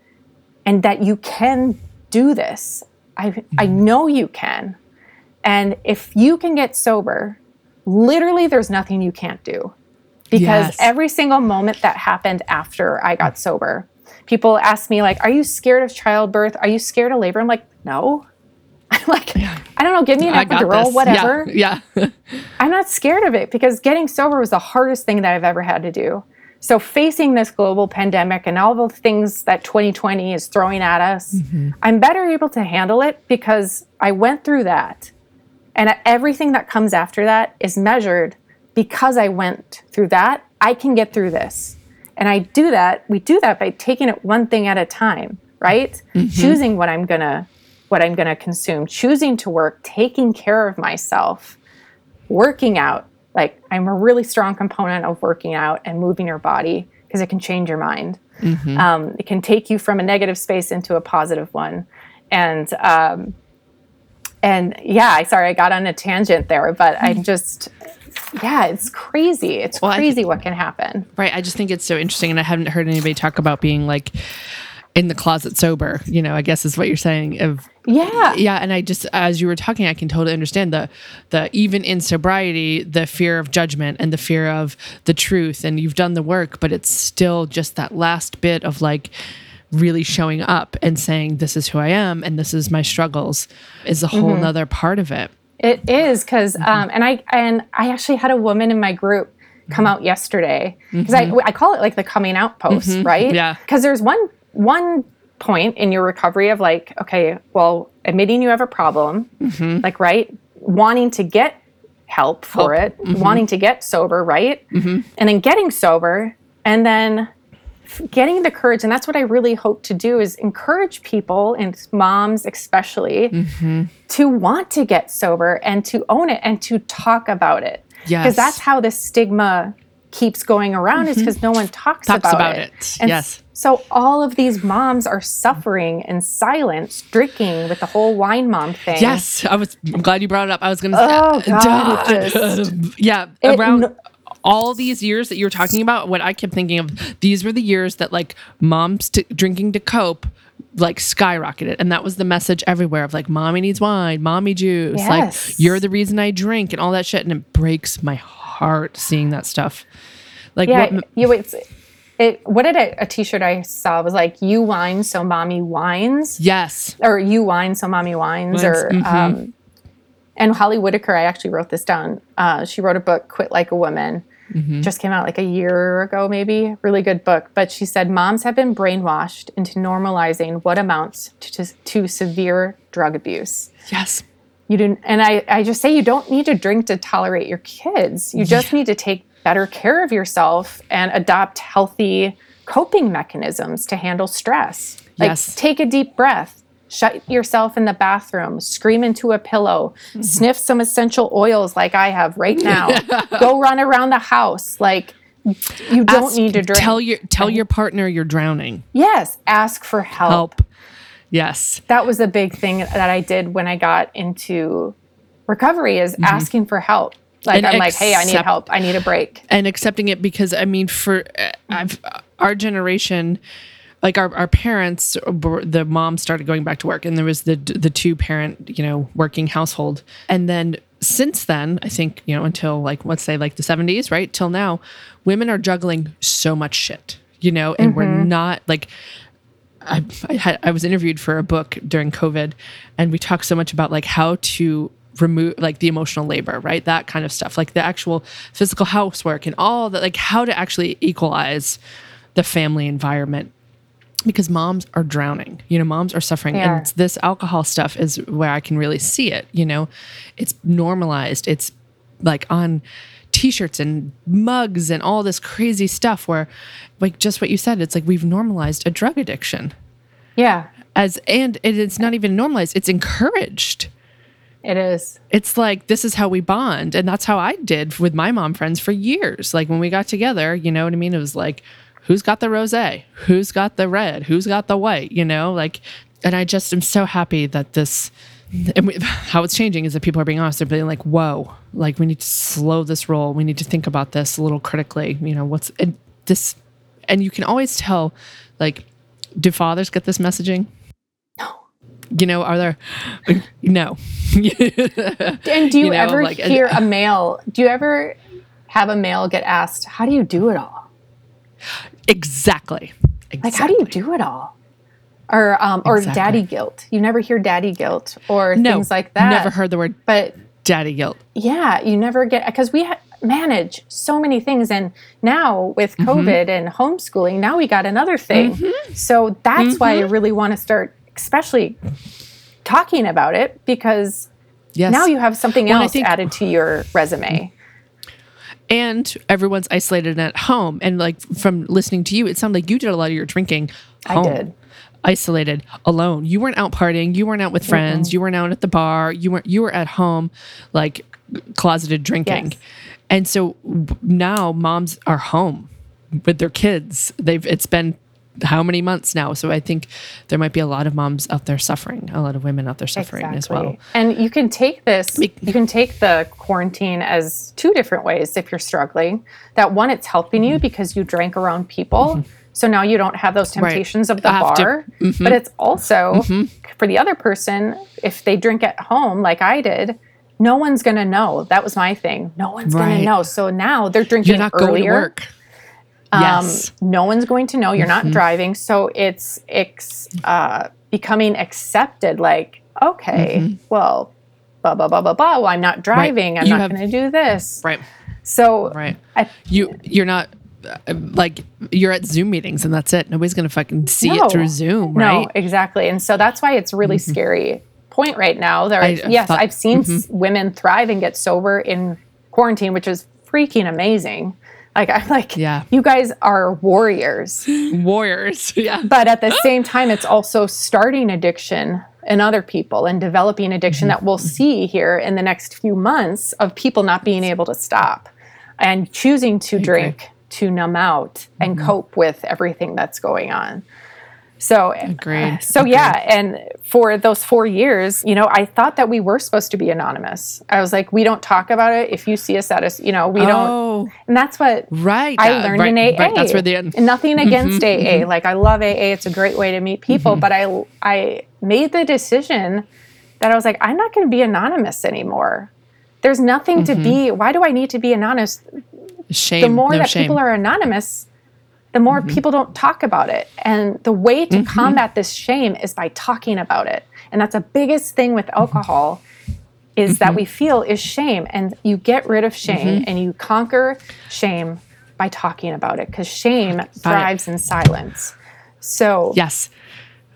and that you can do this. I I mm-hmm. know you can. And if you can get sober, literally there's nothing you can't do. Because Yes. every single moment that happened after I got sober, people ask me like, "Are you scared of childbirth? Are you scared of labor?" I'm like, "No." I'm like, I don't know, give me an epidural, whatever. Yeah. yeah. I'm not scared of it because getting sober was the hardest thing that I've ever had to do. So facing this global pandemic and all the things that 2020 is throwing at us, I'm better able to handle it because I went through that. And everything that comes after that is measured because I went through that. I can get through this. And I do that, we do that by taking it one thing at a time, right? Choosing what I'm going to what I'm going to consume, choosing to work, taking care of myself working out like i'm a really strong component of working out and moving your body because it can change your mind um, it can take you from a negative space into a positive one and um, and yeah i sorry i got on a tangent there but i'm just yeah it's crazy it's Well, crazy what can happen Right. I just think it's so interesting. And I haven't heard anybody talk about being like in the closet sober, you know, I guess is what you're saying. Of yeah yeah. And I just as you were talking, I can totally understand the the even in sobriety, the fear of judgment and the fear of the truth. And you've done the work, but it's still just that last bit of like really showing up and saying, This is who I am and this is my struggles is a whole mm-hmm. nother part of it. It is because, mm-hmm. um, and I and I actually had a woman in my group come mm-hmm. out yesterday because I mm-hmm. I call it like the coming out post, right? Yeah. Because there's one one point in your recovery of like, okay, well, admitting you have a problem, like right, wanting to get help for Help. it, wanting to get sober, right, and then getting sober, and then getting the courage and that's what i really hope to do is encourage people and moms especially mm-hmm. to want to get sober and to own it and to talk about it because Yes. that's how the stigma keeps going around is mm-hmm. because no one talks, Talks about, about it, it. And Yes. so all of these moms are suffering in silence drinking with the whole wine mom thing Yes, I was. I'm glad you brought it up. I was going to. Oh, uh, say, God, just- yeah, It around all these years that you were talking about, what I kept thinking of, these were the years that like moms t- drinking to cope like skyrocketed and that was the message everywhere of like mommy needs wine mommy juice Yes. like you're the reason i drink and all that shit and it breaks my heart seeing that stuff like yeah what you it's it what did a, a t-shirt i saw was like you whine so mommy whines yes or you whine so mommy whines, or mhm. um, and holly whitaker i actually wrote this down uh, she wrote a book quit like a woman Mm-hmm. just came out like a year ago maybe. Really good book. But she said moms have been brainwashed into normalizing what amounts to, to, to severe drug abuse. Yes. You do and I, I just say you don't need to drink to tolerate your kids. You just need to take better care of yourself and adopt healthy coping mechanisms to handle stress. Like Yes. take a deep breath shut yourself in the bathroom scream into a pillow Mm-hmm. sniff some essential oils like i have right now go run around the house like you don't Ask- need to drink tell your tell your partner you're drowning yes ask for help help yes that was a big thing that I did when I got into recovery is asking for help. Like Mm-hmm. And I'm like, hey, I need help. I need a break. and accepting it because I mean, for uh, I've our generation, like our, our parents, the mom started going back to work, and there was the the two parent, you know, working household, and then since then, I think you know until like let's say like the seventies, right till now, women are juggling so much shit, you know, and we're mm-hmm. not like. I, I, had, I was interviewed for a book during COVID, and we talked so much about like how to remove like the emotional labor, right? That kind of stuff, like the actual physical housework and all that, like how to actually equalize the family environment. Because moms are drowning. You know, moms are suffering. They and this alcohol stuff is where I can really see it. You know, it's normalized. It's like on t-shirts and mugs and all this crazy stuff where like just what you said, it's like we've normalized a drug addiction. Yeah, As and it, it's not even normalized, it's encouraged. it is. It's like this is how we bond. And that's how I did with my mom friends for years. Like when we got together, you know what I mean? It was like, who's got the rose? Who's got the red? Who's got the white? You know, like, and I just am so happy that this, and we, how it's changing is that people are being honest. They're being like, whoa, like we need to slow this roll. We need to think about this a little critically. You know, what's and this, and you can always tell, like, do fathers get this messaging? No. You know, are there, no. And do you, You know, ever like, hear a male? Do you ever have a male get asked, "How do you do it all? Exactly. exactly. Like, how do you do it all?" Or um, or Exactly. daddy guilt. You never hear daddy guilt or No, things like that. Never heard the word But daddy guilt. yeah, you never get because we ha- manage so many things, and now with Mm-hmm. COVID and homeschooling, now we got another thing. So that's why I Mm-hmm. really want to start, especially talking about it because Yes. now you have something Well, else think- added to your resume. And everyone's isolated at home. And like from listening to you, it sounded like you did a lot of your drinking. I did. Isolated, alone. You weren't out partying. You weren't out with friends. You weren't out at the bar. You weren't. You were at home, like closeted drinking. Yes. And so now moms are home with their kids. They've. It's been how many months now? So I think there might be a lot of moms out there suffering. A lot of women out there suffering as well. And you can take this, you can take the quarantine as two different ways if you're struggling. That one, it's helping Mm-hmm. you because you drank around people. So now you don't have those temptations of the Have to- Mm-hmm. bar. But it's also for the other person, if they drink at home like I did, no one's going to know. That was my thing. No one's going to know. So now they're drinking You're not earlier. going to work. Um, yes. no one's going to know you're Mm-hmm. not driving. So it's it's uh, becoming accepted. Like, okay, well, blah blah blah blah blah. Well, I'm not driving. I'm You not going to do this. Right. So Right. I, you you're not uh, like you're at Zoom meetings and that's it. Nobody's gonna fucking see No. it through Zoom, no, right? exactly. And so that's why it's really scary point right now. There, I- yes, thought- I've seen s women thrive and get sober in quarantine, which is freaking amazing. Like I'm like, Yeah. you guys are warriors. Warriors. Yeah. but at the same time it's also starting addiction in other people and developing addiction that we'll mm-hmm. see here in the next few months of people not being able to stop and choosing to drink to numb out and mm-hmm. cope with everything that's going on so Agreed. so yeah and for those four years you know i thought that we were supposed to be anonymous i was like we don't talk about it if you see us at us you know we don't Oh, and that's what right. I uh, learned right, in AA. Right. That's where the end. Nothing mm-hmm, against AA. Mm-hmm. Like I love AA. It's a great way to meet people. Mm-hmm. But I I made the decision that I was like, I'm not going to be anonymous anymore. There's nothing to be. Why do I need to be anonymous? Shame. The more no that shame. people are anonymous, the more mm-hmm. people don't talk about it. And the way to mm-hmm. combat this shame is by talking about it. And that's the biggest thing with mm-hmm. alcohol is that we feel is shame. And you get rid of shame and you conquer shame by talking about it because shame thrives in silence. So Yes.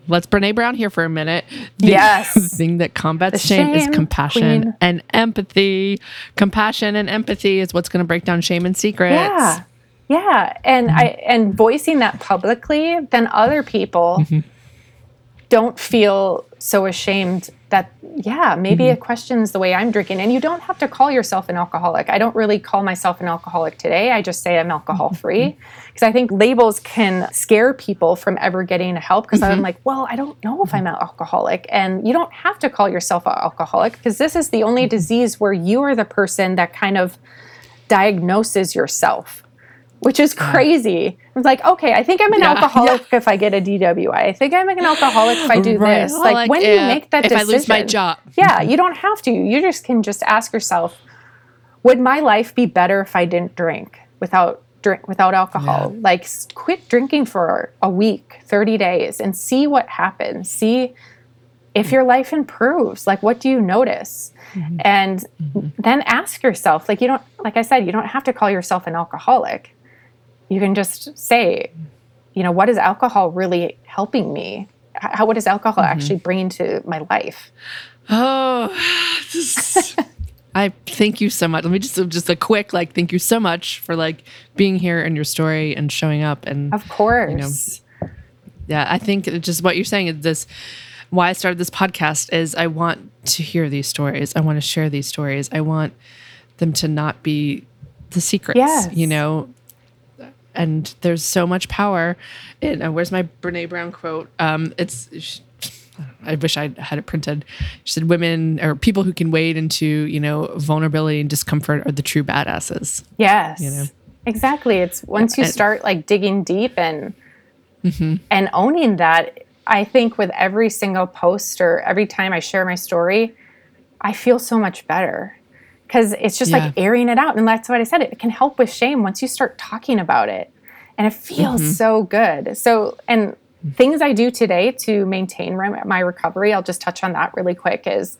Let's Brene Brown here for a minute. The Yes. thing that combats The shame, is compassion queen. and empathy. Compassion and empathy is what's going to break down shame and secrets. Yeah. Yeah. And mm-hmm. I and voicing that publicly, then other people mm-hmm. don't feel so ashamed that yeah, maybe mm-hmm. it questions the way I'm drinking. And you don't have to call yourself an alcoholic. I don't really call myself an alcoholic today. I just say I'm alcohol free. Because I think labels can scare people from ever getting help. Because I'm like, well, I don't know if I'm an alcoholic. And you don't have to call yourself an alcoholic because this is the only disease where you are the person that kind of diagnoses yourself, which is crazy. It's like, okay, I think I'm an Yeah, alcoholic if I get a DWI. I think I'm an alcoholic if I do Right. this. Like, like, when you make that if I decision, lose my job. yeah, you don't have to. You just can just ask yourself, would my life be better if I didn't drink without drink without alcohol? Like, quit drinking for a week, thirty days, and see what happens. See if your life improves like what do you notice mm-hmm. and mm-hmm. then ask yourself like you don't like i said you don't have to call yourself an alcoholic you can just say you know, what is alcohol really helping me? How what is alcohol Mm-hmm. actually bringing to my life? Oh, this- I thank you so much. Let me just just a quick like thank you so much for like being here and your story and showing up and Of course. yeah, I think just what you're saying is this. Why I started this podcast is I want to hear these stories. I want to share these stories. I want them to not be the secrets. Yes. You know, and there's so much power in uh, where's my brene brown quote um it's sh- i wish i had it printed she said women or people who can wade into you know vulnerability and discomfort are the true badasses Yes. you know? Exactly. It's once you start like digging deep and Mm-hmm. and owning that, I think with every single post or every time I share my story, I feel so much better. Cause it's just Yeah. like airing it out. And that's what I said. It can help with shame once you start talking about it. And it feels Mm-hmm. so good. So and things I do today to maintain my, my recovery, I'll just touch on that really quick is,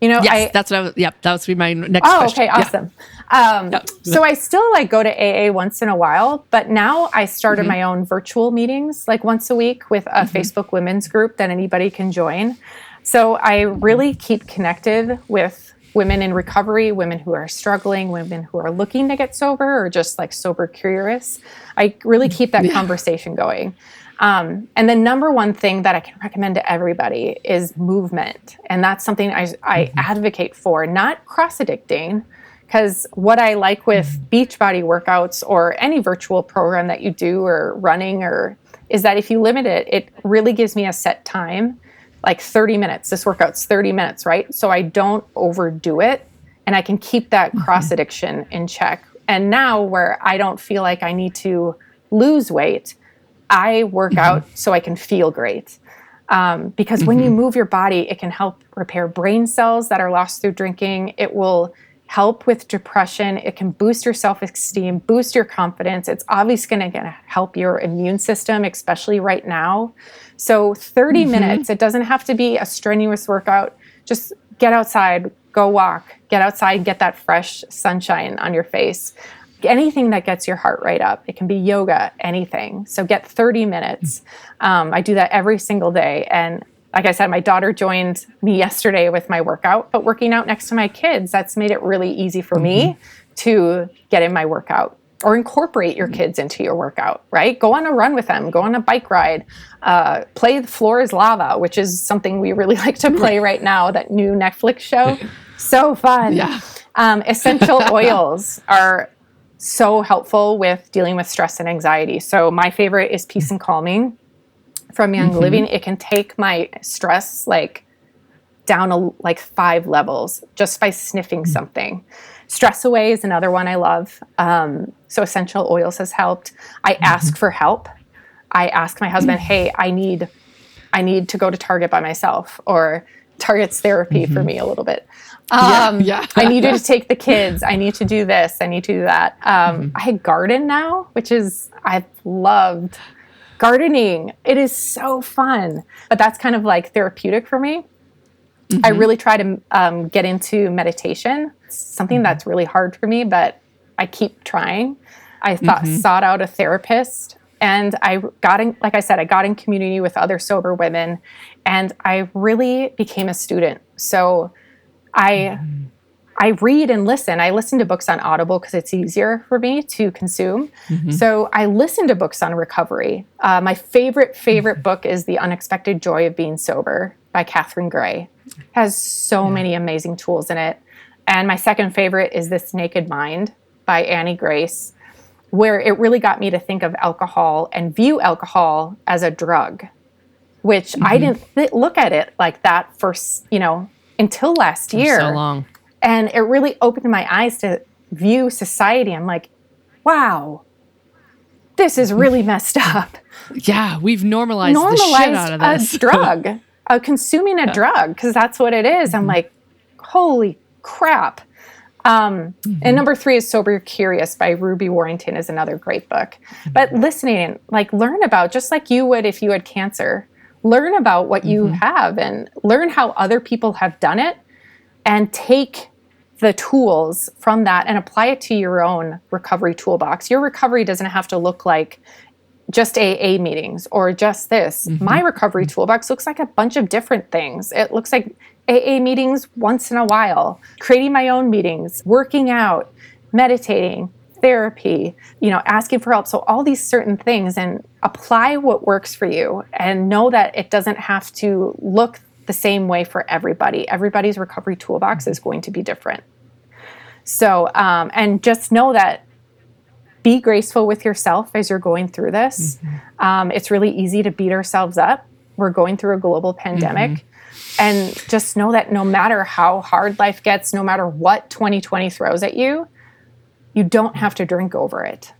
you know, yes I, that's what i was yep that was be my next Oh, question okay, Yeah. awesome. Um, Yep. So I still like go to AA once in a while, but now I started my own virtual meetings like once a week with a Facebook women's group that anybody can join. So I really keep connected with women in recovery, women who are struggling, women who are looking to get sober or just like sober curious. I really mm. keep that conversation going. Um, and the number one thing that I can recommend to everybody is movement. And that's something I, I mm-hmm. advocate for, not cross addicting. Because what I like with mm-hmm. Beachbody workouts or any virtual program that you do or running or is that if you limit it, it really gives me a set time, like 30 minutes. This workout's 30 minutes, right? So I don't overdo it and I can keep that mm-hmm. cross addiction in check. And now where I don't feel like I need to lose weight, I work mm-hmm. out so I can feel great. Um, because when you mm-hmm. move your body, it can help repair brain cells that are lost through drinking. It will help with depression. It can boost your self esteem, boost your confidence. It's obviously going to help your immune system, especially right now. So, 30 minutes, it doesn't have to be a strenuous workout. Just get outside, go walk, get outside, get that fresh sunshine on your face. Anything that gets your heart rate up. It can be yoga, anything. So, get 30 minutes. Um, I do that every single day. And like I said, my daughter joined me yesterday with my workout, but working out next to my kids, that's made it really easy for me to get in my workout or incorporate your kids into your workout, right? Go on a run with them, go on a bike ride, uh, play The Floor is Lava, which is something we really like to play right now, that new Netflix show. So fun. Yeah. Um, essential oils are so helpful with dealing with stress and anxiety. So my favorite is Peace and Calming from Young Living. It can take my stress like down a, like five levels just by sniffing something. Stress Away is another one I love. Um, so essential oils has helped. I ask for help. I ask my husband, "Hey, I need, I need to go to Target by myself," or Target's therapy for me a little bit. Um, yeah. I need you to take the kids. I need to do this. I need to do that. Um, I garden now, which is I've loved gardening. It is so fun, but that's kind of like therapeutic for me. I mm-hmm. really try to um, get into meditation. It's something mm-hmm. that's really hard for me, but I keep trying. I thought mm-hmm. sought out a therapist, and I got in. Like I said, I got in community with other sober women, and I really became a student. So I I read and listen. I listen to books on Audible because it's easier for me to consume. Mm-hmm. So I listen to books on recovery. Uh, my favorite, favorite mm-hmm. book is The Unexpected Joy of Being Sober by Catherine Gray. It Has so many amazing tools in it. And my second favorite is This Naked Mind by Annie Grace, where it really got me to think of alcohol and view alcohol as a drug, which I mm-hmm. didn't th- look at it like that for, s- you know, until last year so long and it really opened my eyes to view society. I'm like, wow, this is really messed up. yeah we've normalized, the shit out of Normalized this a drug, uh, consuming a drug, because that's what it is. Mm-hmm. I'm like, holy crap. Um, Mm-hmm. And number three is Sober Curious by Ruby Warrington is another great book. Mm-hmm. But listening, like learn about, just like you would if you had cancer, learn about what you Mm-hmm. have and learn how other people have done it and take the tools from that and apply it to your own recovery toolbox. Your recovery doesn't have to look like just AA meetings or just this. Mm-hmm. My recovery mm-hmm. toolbox looks like a bunch of different things. It looks like AA meetings once in a while, creating my own meetings, working out, meditating, therapy, you know, asking for help. So all these certain things and apply what works for you and know that it doesn't have to look the same way for everybody. Everybody's recovery toolbox is going to be different. So, um, and just know that be graceful with yourself as you're going through this. Um, it's really easy to beat ourselves up. We're going through a global pandemic. And just know that no matter how hard life gets, no matter what 2020 throws at you, you don't have to drink over it.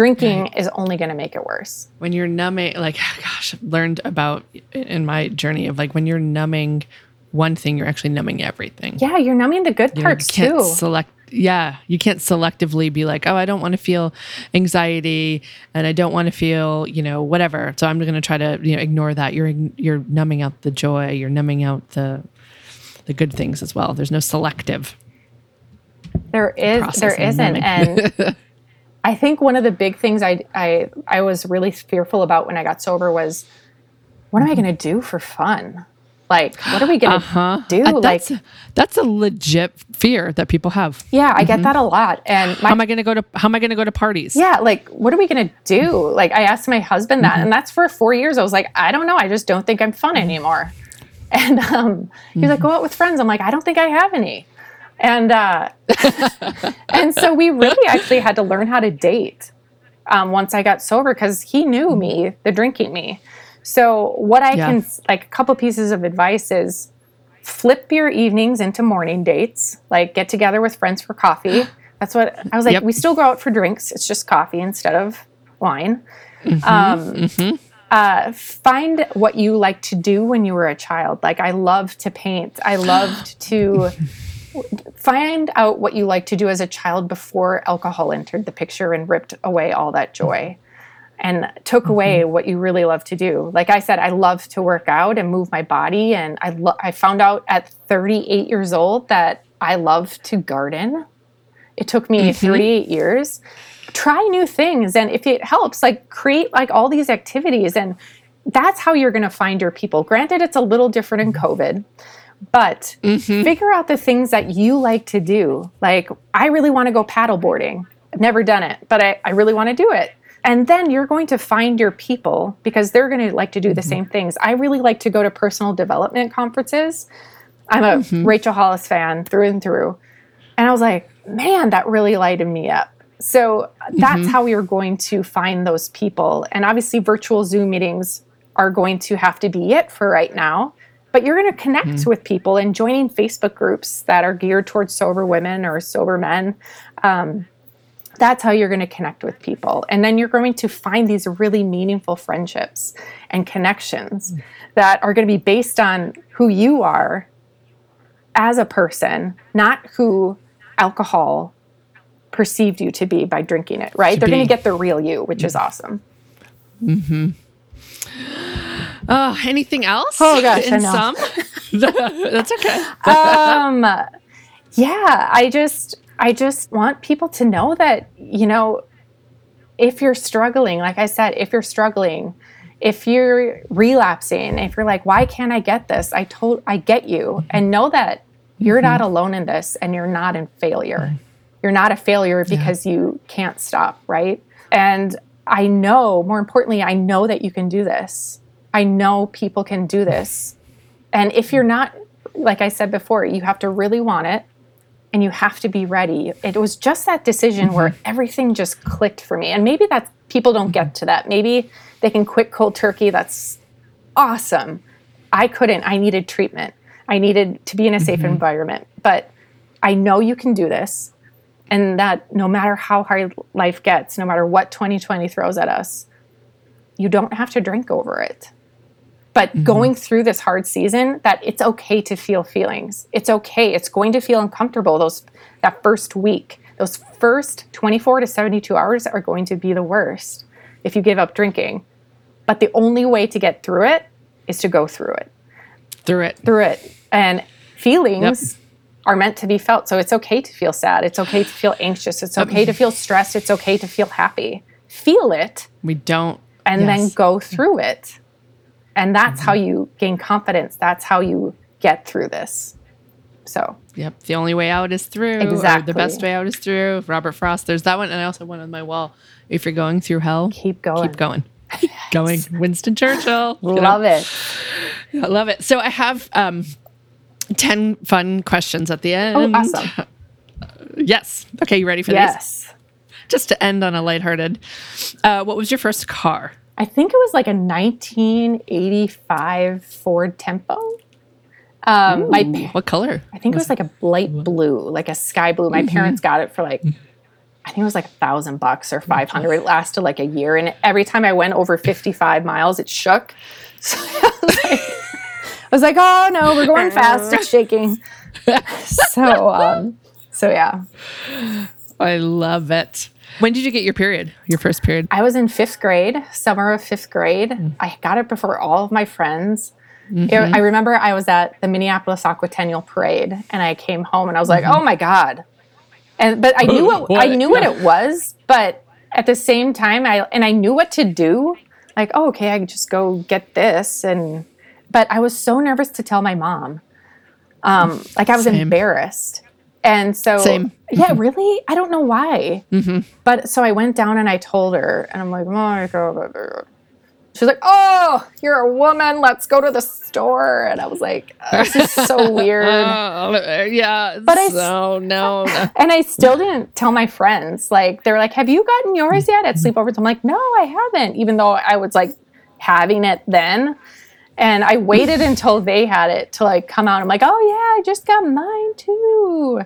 Drinking is only going to make it worse. when you're numbing like gosh i've learned about in my journey of like when you're numbing one thing you're actually numbing everything. Yeah, you're numbing the good parts you can't too. select yeah you can't selectively be like oh i don't want to feel anxiety and i don't want to feel you know whatever. So i'm going to try to you know ignore that. You're you're numbing out the joy you're numbing out the the good things as well. There's no selective There is, there isn't, and I think one of the big things I I I was really fearful about when I got sober was, what am I mm-hmm. going to do for fun? Like, what are we going to huh uh, do? Uh, like, that's that's a legit fear that people have yeah, I get mm-hmm. that a lot, and how am i going to go to how am i going to go to parties yeah, like, what are we going to do? Like, I asked my husband that, mm-hmm. and that's for four years. I was like, I don't know. I just don't think I'm fun anymore. And um, he's like, go out with friends. I'm like, I don't think I have any. And uh, and so we really actually had to learn how to date um, once I got sober because he knew me, the drinking me. So what I Yeah. can like a couple pieces of advice is flip your evenings into morning dates. Like get together with friends for coffee. That's what I was like. Yep. We still go out for drinks. It's just coffee instead of wine. Um, uh, find what you like to do when you were a child. Like I loved to paint. I loved to find out what you like to do as a child before alcohol entered the picture and ripped away all that joy mm-hmm. and took mm-hmm. away what you really love to do. Like I said, I love to work out and move my body. And I, lo- I found out at 38 years old that I love to garden. It took me mm-hmm. 38 years. Try new things. And if it helps, like create like all these activities. And that's how you're going to find your people. Granted, it's a little different in COVID, but mm-hmm. figure out the things that you like to do. Like, I really want to go paddleboarding. I've never done it, but I, I really want to do it. And then you're going to find your people because they're going to like to do the mm-hmm. same things. I really like to go to personal development conferences. I'm a mm-hmm. Rachel Hollis fan through and through. And I was like, man, that really lighted me up. So that's how you're going to find those people. And obviously, virtual Zoom meetings are going to have to be it for right now. But you're going to connect mm. with people and joining Facebook groups that are geared towards sober women or sober men. Um, that's how you're going to connect with people. And then you're going to find these really meaningful friendships and connections mm. that are going to be based on who you are as a person, not who alcohol perceived you to be by drinking it, right? To They're going to get the real you, which is mm. awesome. Mm-hmm. Oh, anything else? Oh, gosh, in I know. some. That's okay. um yeah i just i just want people to know that you know if you're struggling like i said if you're struggling if you're relapsing if you're like why can't i get this? I told i get you. Mm-hmm. And know that you're mm-hmm. not alone in this and you're not in failure. You're not a failure because you can't stop right? And i know more importantly i know that you can do this i know people can do this and if you're not, like I said before, you have to really want it and you have to be ready. It was just that decision where mm-hmm. everything just clicked for me. And maybe that people don't get to that. Maybe they can quit cold turkey. That's awesome. I couldn't. I needed treatment. I needed to be in a safe mm-hmm. environment. But I know you can do this. And that no matter how hard life gets, no matter what 2020 throws at us, you don't have to drink over it but mm-hmm. going through this hard season that it's okay to feel feelings. It's okay. It's going to feel uncomfortable those that first week. Those first 24 to 72 hours are going to be the worst if you give up drinking. But the only way to get through it is to go through it. Through it. through it. And feelings are meant to be felt. So it's okay to feel sad. It's okay to feel anxious. It's okay to feel stressed. It's okay to feel happy. Feel it We don't. and then go through it. And that's how you gain confidence. That's how you get through this. So, Yep. The only way out is through. Exactly. the best way out is through. Robert Frost. There's that one. And I also have one on my wall. If you're going through hell, keep going. keep going. Keep going. Winston Churchill. You know? Love it. I love it. So I have um, 10 fun questions at the end. Oh, awesome. Yes. Okay. You ready for these? Yes. Just to end on a lighthearted. Uh, what was your first car? I think it was like a 1985 Ford Tempo. Um, my What color? I think it was like a light blue, like a sky blue. My parents got it for like, I think it was like a thousand bucks or 500. It lasted like a year. And every time I went over 55 miles, it shook. So I was like, I was like oh no, we're going fast. It's shaking. So, um, so yeah, I love it. When did you get your period? Your first period? I was in fifth grade, summer of fifth grade. Mm. I got it before all of my friends. It- mm-hmm. I remember I was at the Minneapolis Aquatennial Parade, and I came home and I was like, mm-hmm. "Oh my god!" And but I knew what, I What? knew what it was, but at the same time, I and I knew what to do. Like, oh, okay, I can just go get this, and but I was so nervous to tell my mom. Um, like I was Same. embarrassed, and so Same. yeah, mm-hmm. really, I don't know why. Mm-hmm. But so I went down and I told her, and I'm like, my god. Uh, she's like, oh, you're a woman. Let's go to the store. And I was like, uh, this is so weird. Uh, yeah. But I so no. no. And I still didn't tell my friends. Like, they're like, have you gotten yours yet at mm-hmm. sleepovers? I'm like, no, I haven't, even though I was like having it then. And I waited until they had it to like come out. I'm like, oh yeah, I just got mine too.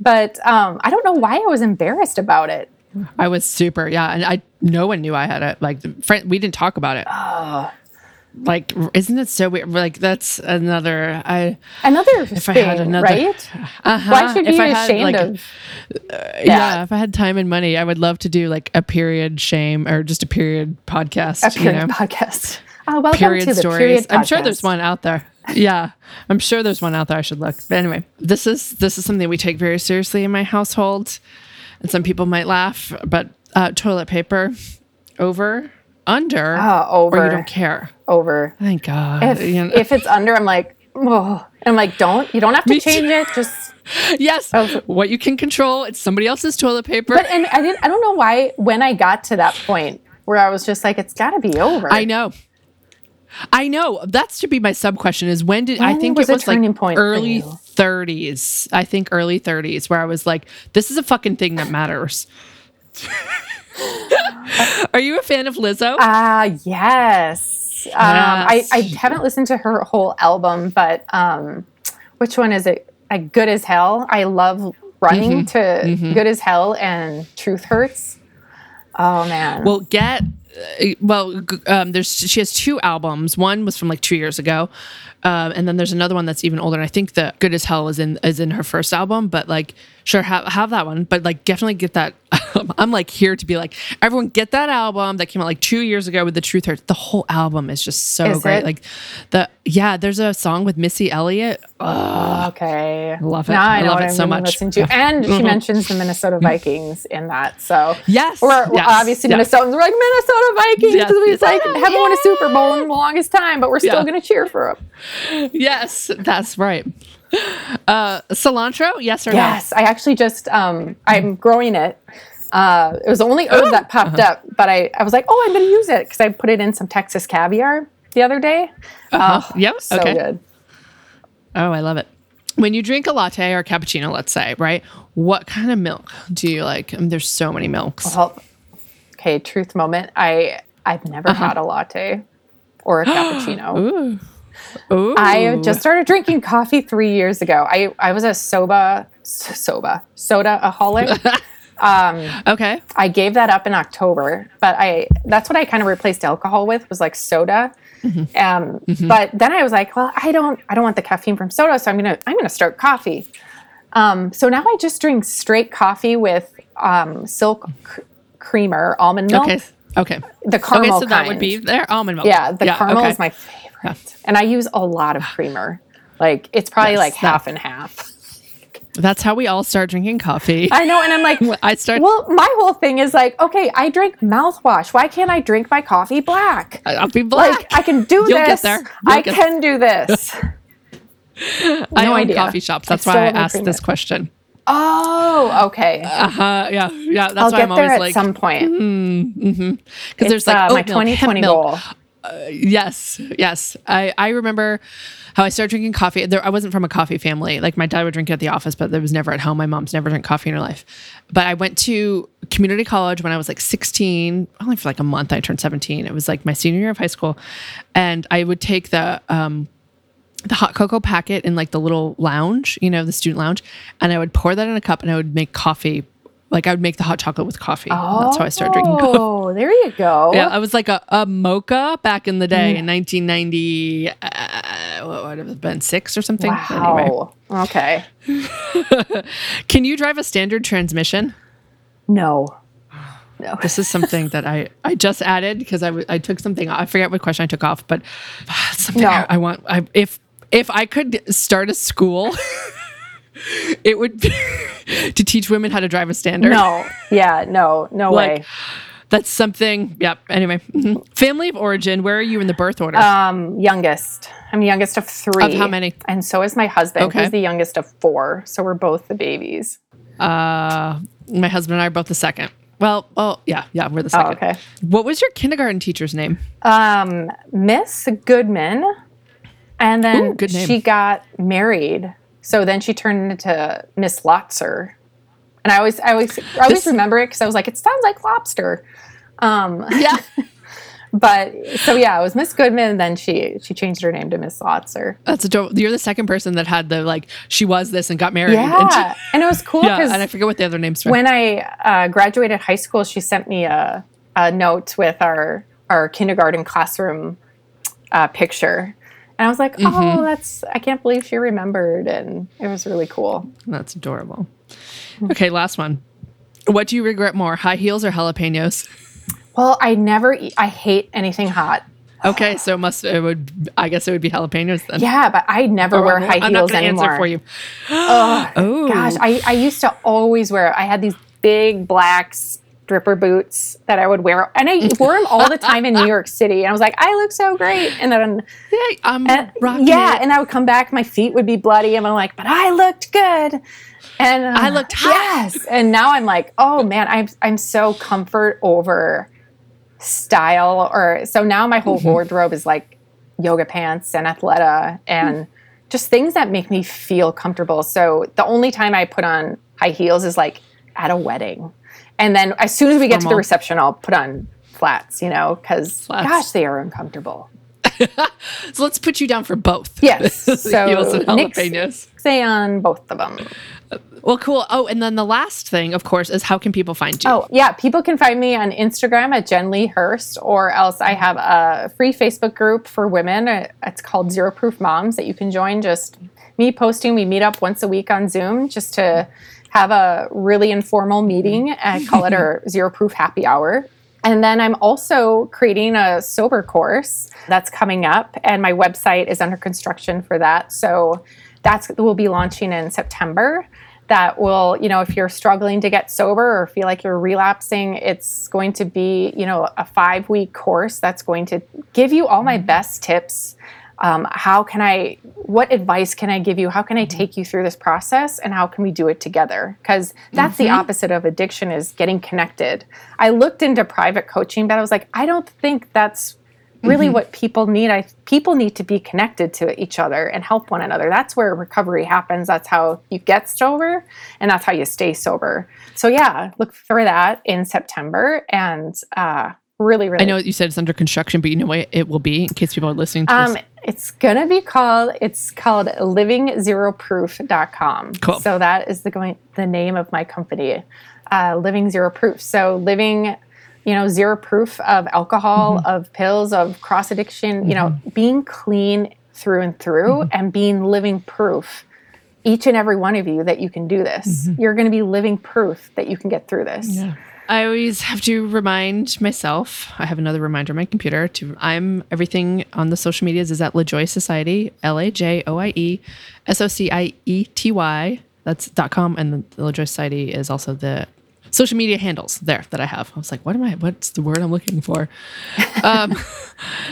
But um, I don't know why I was embarrassed about it. I was super, yeah, and I no one knew I had it. Like, the friend, we didn't talk about it. Oh. Like, isn't it so weird? Like, that's another. I Another I thing, had another- right? uh-huh, Why should you be I had, ashamed like, of? Yeah, if I had time and money, I would love to do like a period shame or just a period podcast. A period you know? podcast. Oh, welcome period to the stories. period I'm sure there's one out there. Yeah, I'm sure there's one out there. I should look. But anyway, this is this is something we take very seriously in my household, and some people might laugh, but uh, toilet paper over, under, Oh, or over. you don't care. Over. Thank God. If, You know? if it's under, I'm like, oh. I'm like, don't. You don't have to Me too. change it. Just. yes, Oh. what you can control, it's somebody else's toilet paper. But and I didn't. I don't know why. When I got to that point where I was just like, it's got to be over. I know. I know. That's to be my sub question is when did I think was it was like point early 30s. I think early 30s where I was like this is a fucking thing that matters. Are you a fan of Lizzo? Ah, yes. Um, I, I haven't listened to her whole album, but um, which one is it? Like Good as Hell. I love running Mm-hmm. to Good as Hell and Truth Hurts. Oh man. well, get uh, well. Um, there's she has two albums. One was from like two years ago, um, and then there's another one that's even older. And I think the Good as Hell is in is in her first album. But like, sure, have have that one. But like, definitely get that. I'm like here to be like everyone get that album that came out like two years ago with the Truth Hurts. The whole album is just so Is great. it? Like the yeah, there's a song with Missy Elliott. okay. love it. Now I, I love it I'm so much. To. And she mentions the Minnesota Vikings in that. So Yes, We're, yes, obviously yes. Minnesotans. We're like Minnesota Vikings Yes, because it's like haven't won a Super Bowl in the longest time, but we're still Yeah. going to cheer for them. Yes, that's right. Uh, cilantro, yes or Yes, I actually just um, I'm growing it. Uh, it was the only herb that popped Uh-huh. up, but I, I was like, oh, I'm going to use it because I put it in some Texas caviar the other day. Uh-huh. Oh, Yep, so okay. good. Oh, I love it. When you drink a latte or cappuccino, let's say, right? What kind of milk do you like? I mean, there's so many milks. Well, okay, truth moment. I I've never Uh-huh. had a latte or a cappuccino. Ooh. I just started drinking coffee three years ago. I, I was a soba, soba, soda aholic. okay. I gave that up in October, but I that's what I kind of replaced alcohol with was like soda. Um, But then I was like, well, I don't I don't want the caffeine from soda, so I'm gonna I'm gonna start coffee. Um, so now I just drink straight coffee with um, silk cr- creamer, almond milk, Okay. Okay. the caramel okay, so that would be there. Almond milk. Yeah, the caramel okay. is my favorite. And I use a lot of creamer. Like it's probably Yes, like half and half. That's how we all start drinking coffee. I know, and I'm like, I start. well, my whole thing is like, okay, I drink mouthwash. Why can't I drink my coffee black? I'll be black. Like, I can do You'll get this. there. You'll I get- can do this. I own idea. coffee shops. That's I why I asked this question. Oh, okay. Uh huh. Yeah. Yeah. That's I'll why get I'm there always at like, some point. because there's like uh, my oat milk, hemp 2020 milk. Goal. Yes, yes. I, I remember how I started drinking coffee. There, I wasn't from a coffee family. Like my dad would drink it at the office, but there was never at home. My mom's never drank coffee in her life. But I went to community college when I was like 16, only for like a month. I turned 17. It was like my senior year of high school, and I would take the um, the hot cocoa packet in like the little lounge, you know, the student lounge, and I would pour that in a cup and I would make coffee. Like I would make the hot chocolate with coffee. That's how I started drinking coffee. Oh, there you go. Yeah, I was like a, a mocha back in the Mm. day in 1990. Uh, what would have been six or something? Anyway, Wow. Okay. can you drive a standard transmission? No. No. This is something that I, I just added because I, w- I took something. I forget what question I took off, but something No. I, I want. I, if if I could start a school, it would be to teach women how to drive a standard. No. Yeah. No. No like way. that's something. Yep. Anyway, mhm. family of origin. Where are you in the birth order? Um, youngest. I'm youngest of three. Of how many? And so is my husband, Okay. who's the youngest of four. So we're both the babies. Uh, my husband and I are both the second. Well, well, yeah, yeah, we're the Oh, second. okay. What was your kindergarten teacher's name? Um, Miss Goodman. And then Ooh, she got married. So then she turned into Miss Lotzer. And I always, I always, I always This- remember it because I was like, it sounds like lobster. Um, Yeah. but so yeah, it was Miss Goodman. And then she she changed her name to Miss Lotzer. That's adorable. You're the second person that had the like she was this and got married. And Yeah, she- and it was cool yeah, and I forget what the other names were. when I uh, graduated high school, she sent me a, a note with our our kindergarten classroom uh, picture, and I was like, Mm-hmm. "Oh, that's I can't believe she remembered," and it was really cool. That's adorable. Okay, last one. What do you regret more, high heels or jalapenos? Well, I never, eat, I hate anything hot. Okay, so it must it would I guess it would be jalapenos then. Yeah, but I never wear high I'm not heels gonna anymore. answer for you. Ugh, Oh, Gosh, I, I used to always wear. I had these big black stripper boots that I would wear, and I wore them all the time in New York City. And I was like, I look so great. And then yeah, I'm And- yeah, it. and I would come back, my feet would be bloody, and I'm like, but I looked good. And uh, I looked hot. Yes. And now I'm like, oh man, I'm I'm so comfort over style or so now my whole wardrobe is like yoga pants and athleta and just things that make me feel comfortable. So the only time I put on high heels is like at a wedding. And then as soon as we get to the reception, I'll put on flats, you know, because gosh, they are uncomfortable. So let's put you down for both. Yes. So heels and Nick's- jalapenos. say on both of them. Well, cool. Oh, and then the last thing, of course, is how can people find you? Oh, yeah. People can find me on Instagram at Jen Lee Hurst, or else I have a free Facebook group for women. Uh, It's called Zero Proof Moms that you can join. Just me posting. We meet up once a week on Zoom just to have a really informal meeting. Mm-hmm. I call it our Zero Proof Happy Hour. And then I'm also creating a sober course that's coming up, and my website is under construction for that. So that's we'll be launching in September. That will, you know, if you're struggling to get sober or feel like you're relapsing, it's going to be, you know, a five week course that's going to give you all my mm-hmm. best tips. Um, how can I, what advice can I give you? How can I take you through this process and how can we do it together? Because that's the opposite of addiction is getting connected. I looked into private coaching, but I was like, I don't think that's really what people need. I people need to be connected to each other and help one another. That's where recovery happens. That's how you get sober and that's how you stay sober. So yeah, look for that in September and uh really really I know you said it's under construction, but you know what it will be in case people are listening to um, this. It's gonna be called. It's called livingzeroproof.com. Cool. So that is the going the name of my company, uh, Living Zero Proof. So living, you know, zero proof of alcohol, Mm-hmm. of pills, of cross addiction. You know, being clean through and through, Mm-hmm. and being living proof. Each and every one of you that you can do this. Mm-hmm. You're going to be living proof that you can get through this. I always have to remind myself. I have another reminder on my computer. To I'm everything on the social medias is at LaJoie Society, L A J O I E S O C I E T Y. that's dot com, and the, the LaJoie Society is also the social media handles there that I have. I was like, what am I? What's the word I'm looking for? um,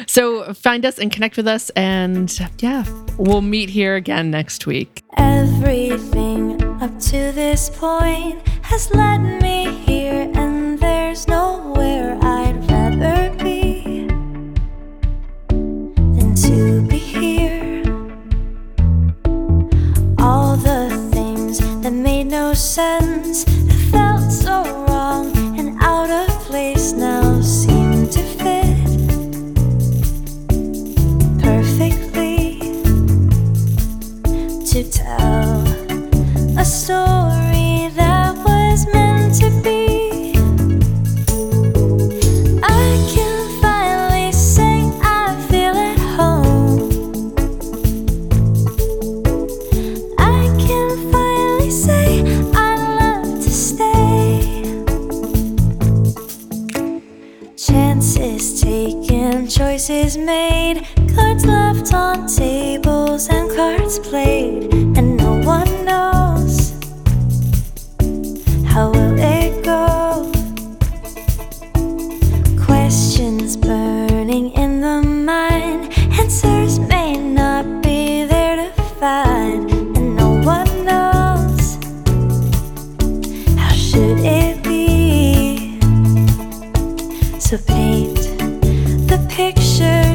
so find us and connect with us, and yeah, we'll meet here again next week. Everything up to this point has led me here, and there's nowhere I'd rather be than to be here. All the things that made no sense, that felt so wrong and out of place, now seem to fit perfectly to tell a story choices made, cards left on tables and cards played, and no one knows how will it go. Questions burning in the mind, answers may not be there to find, and no one knows how should it be. So paint the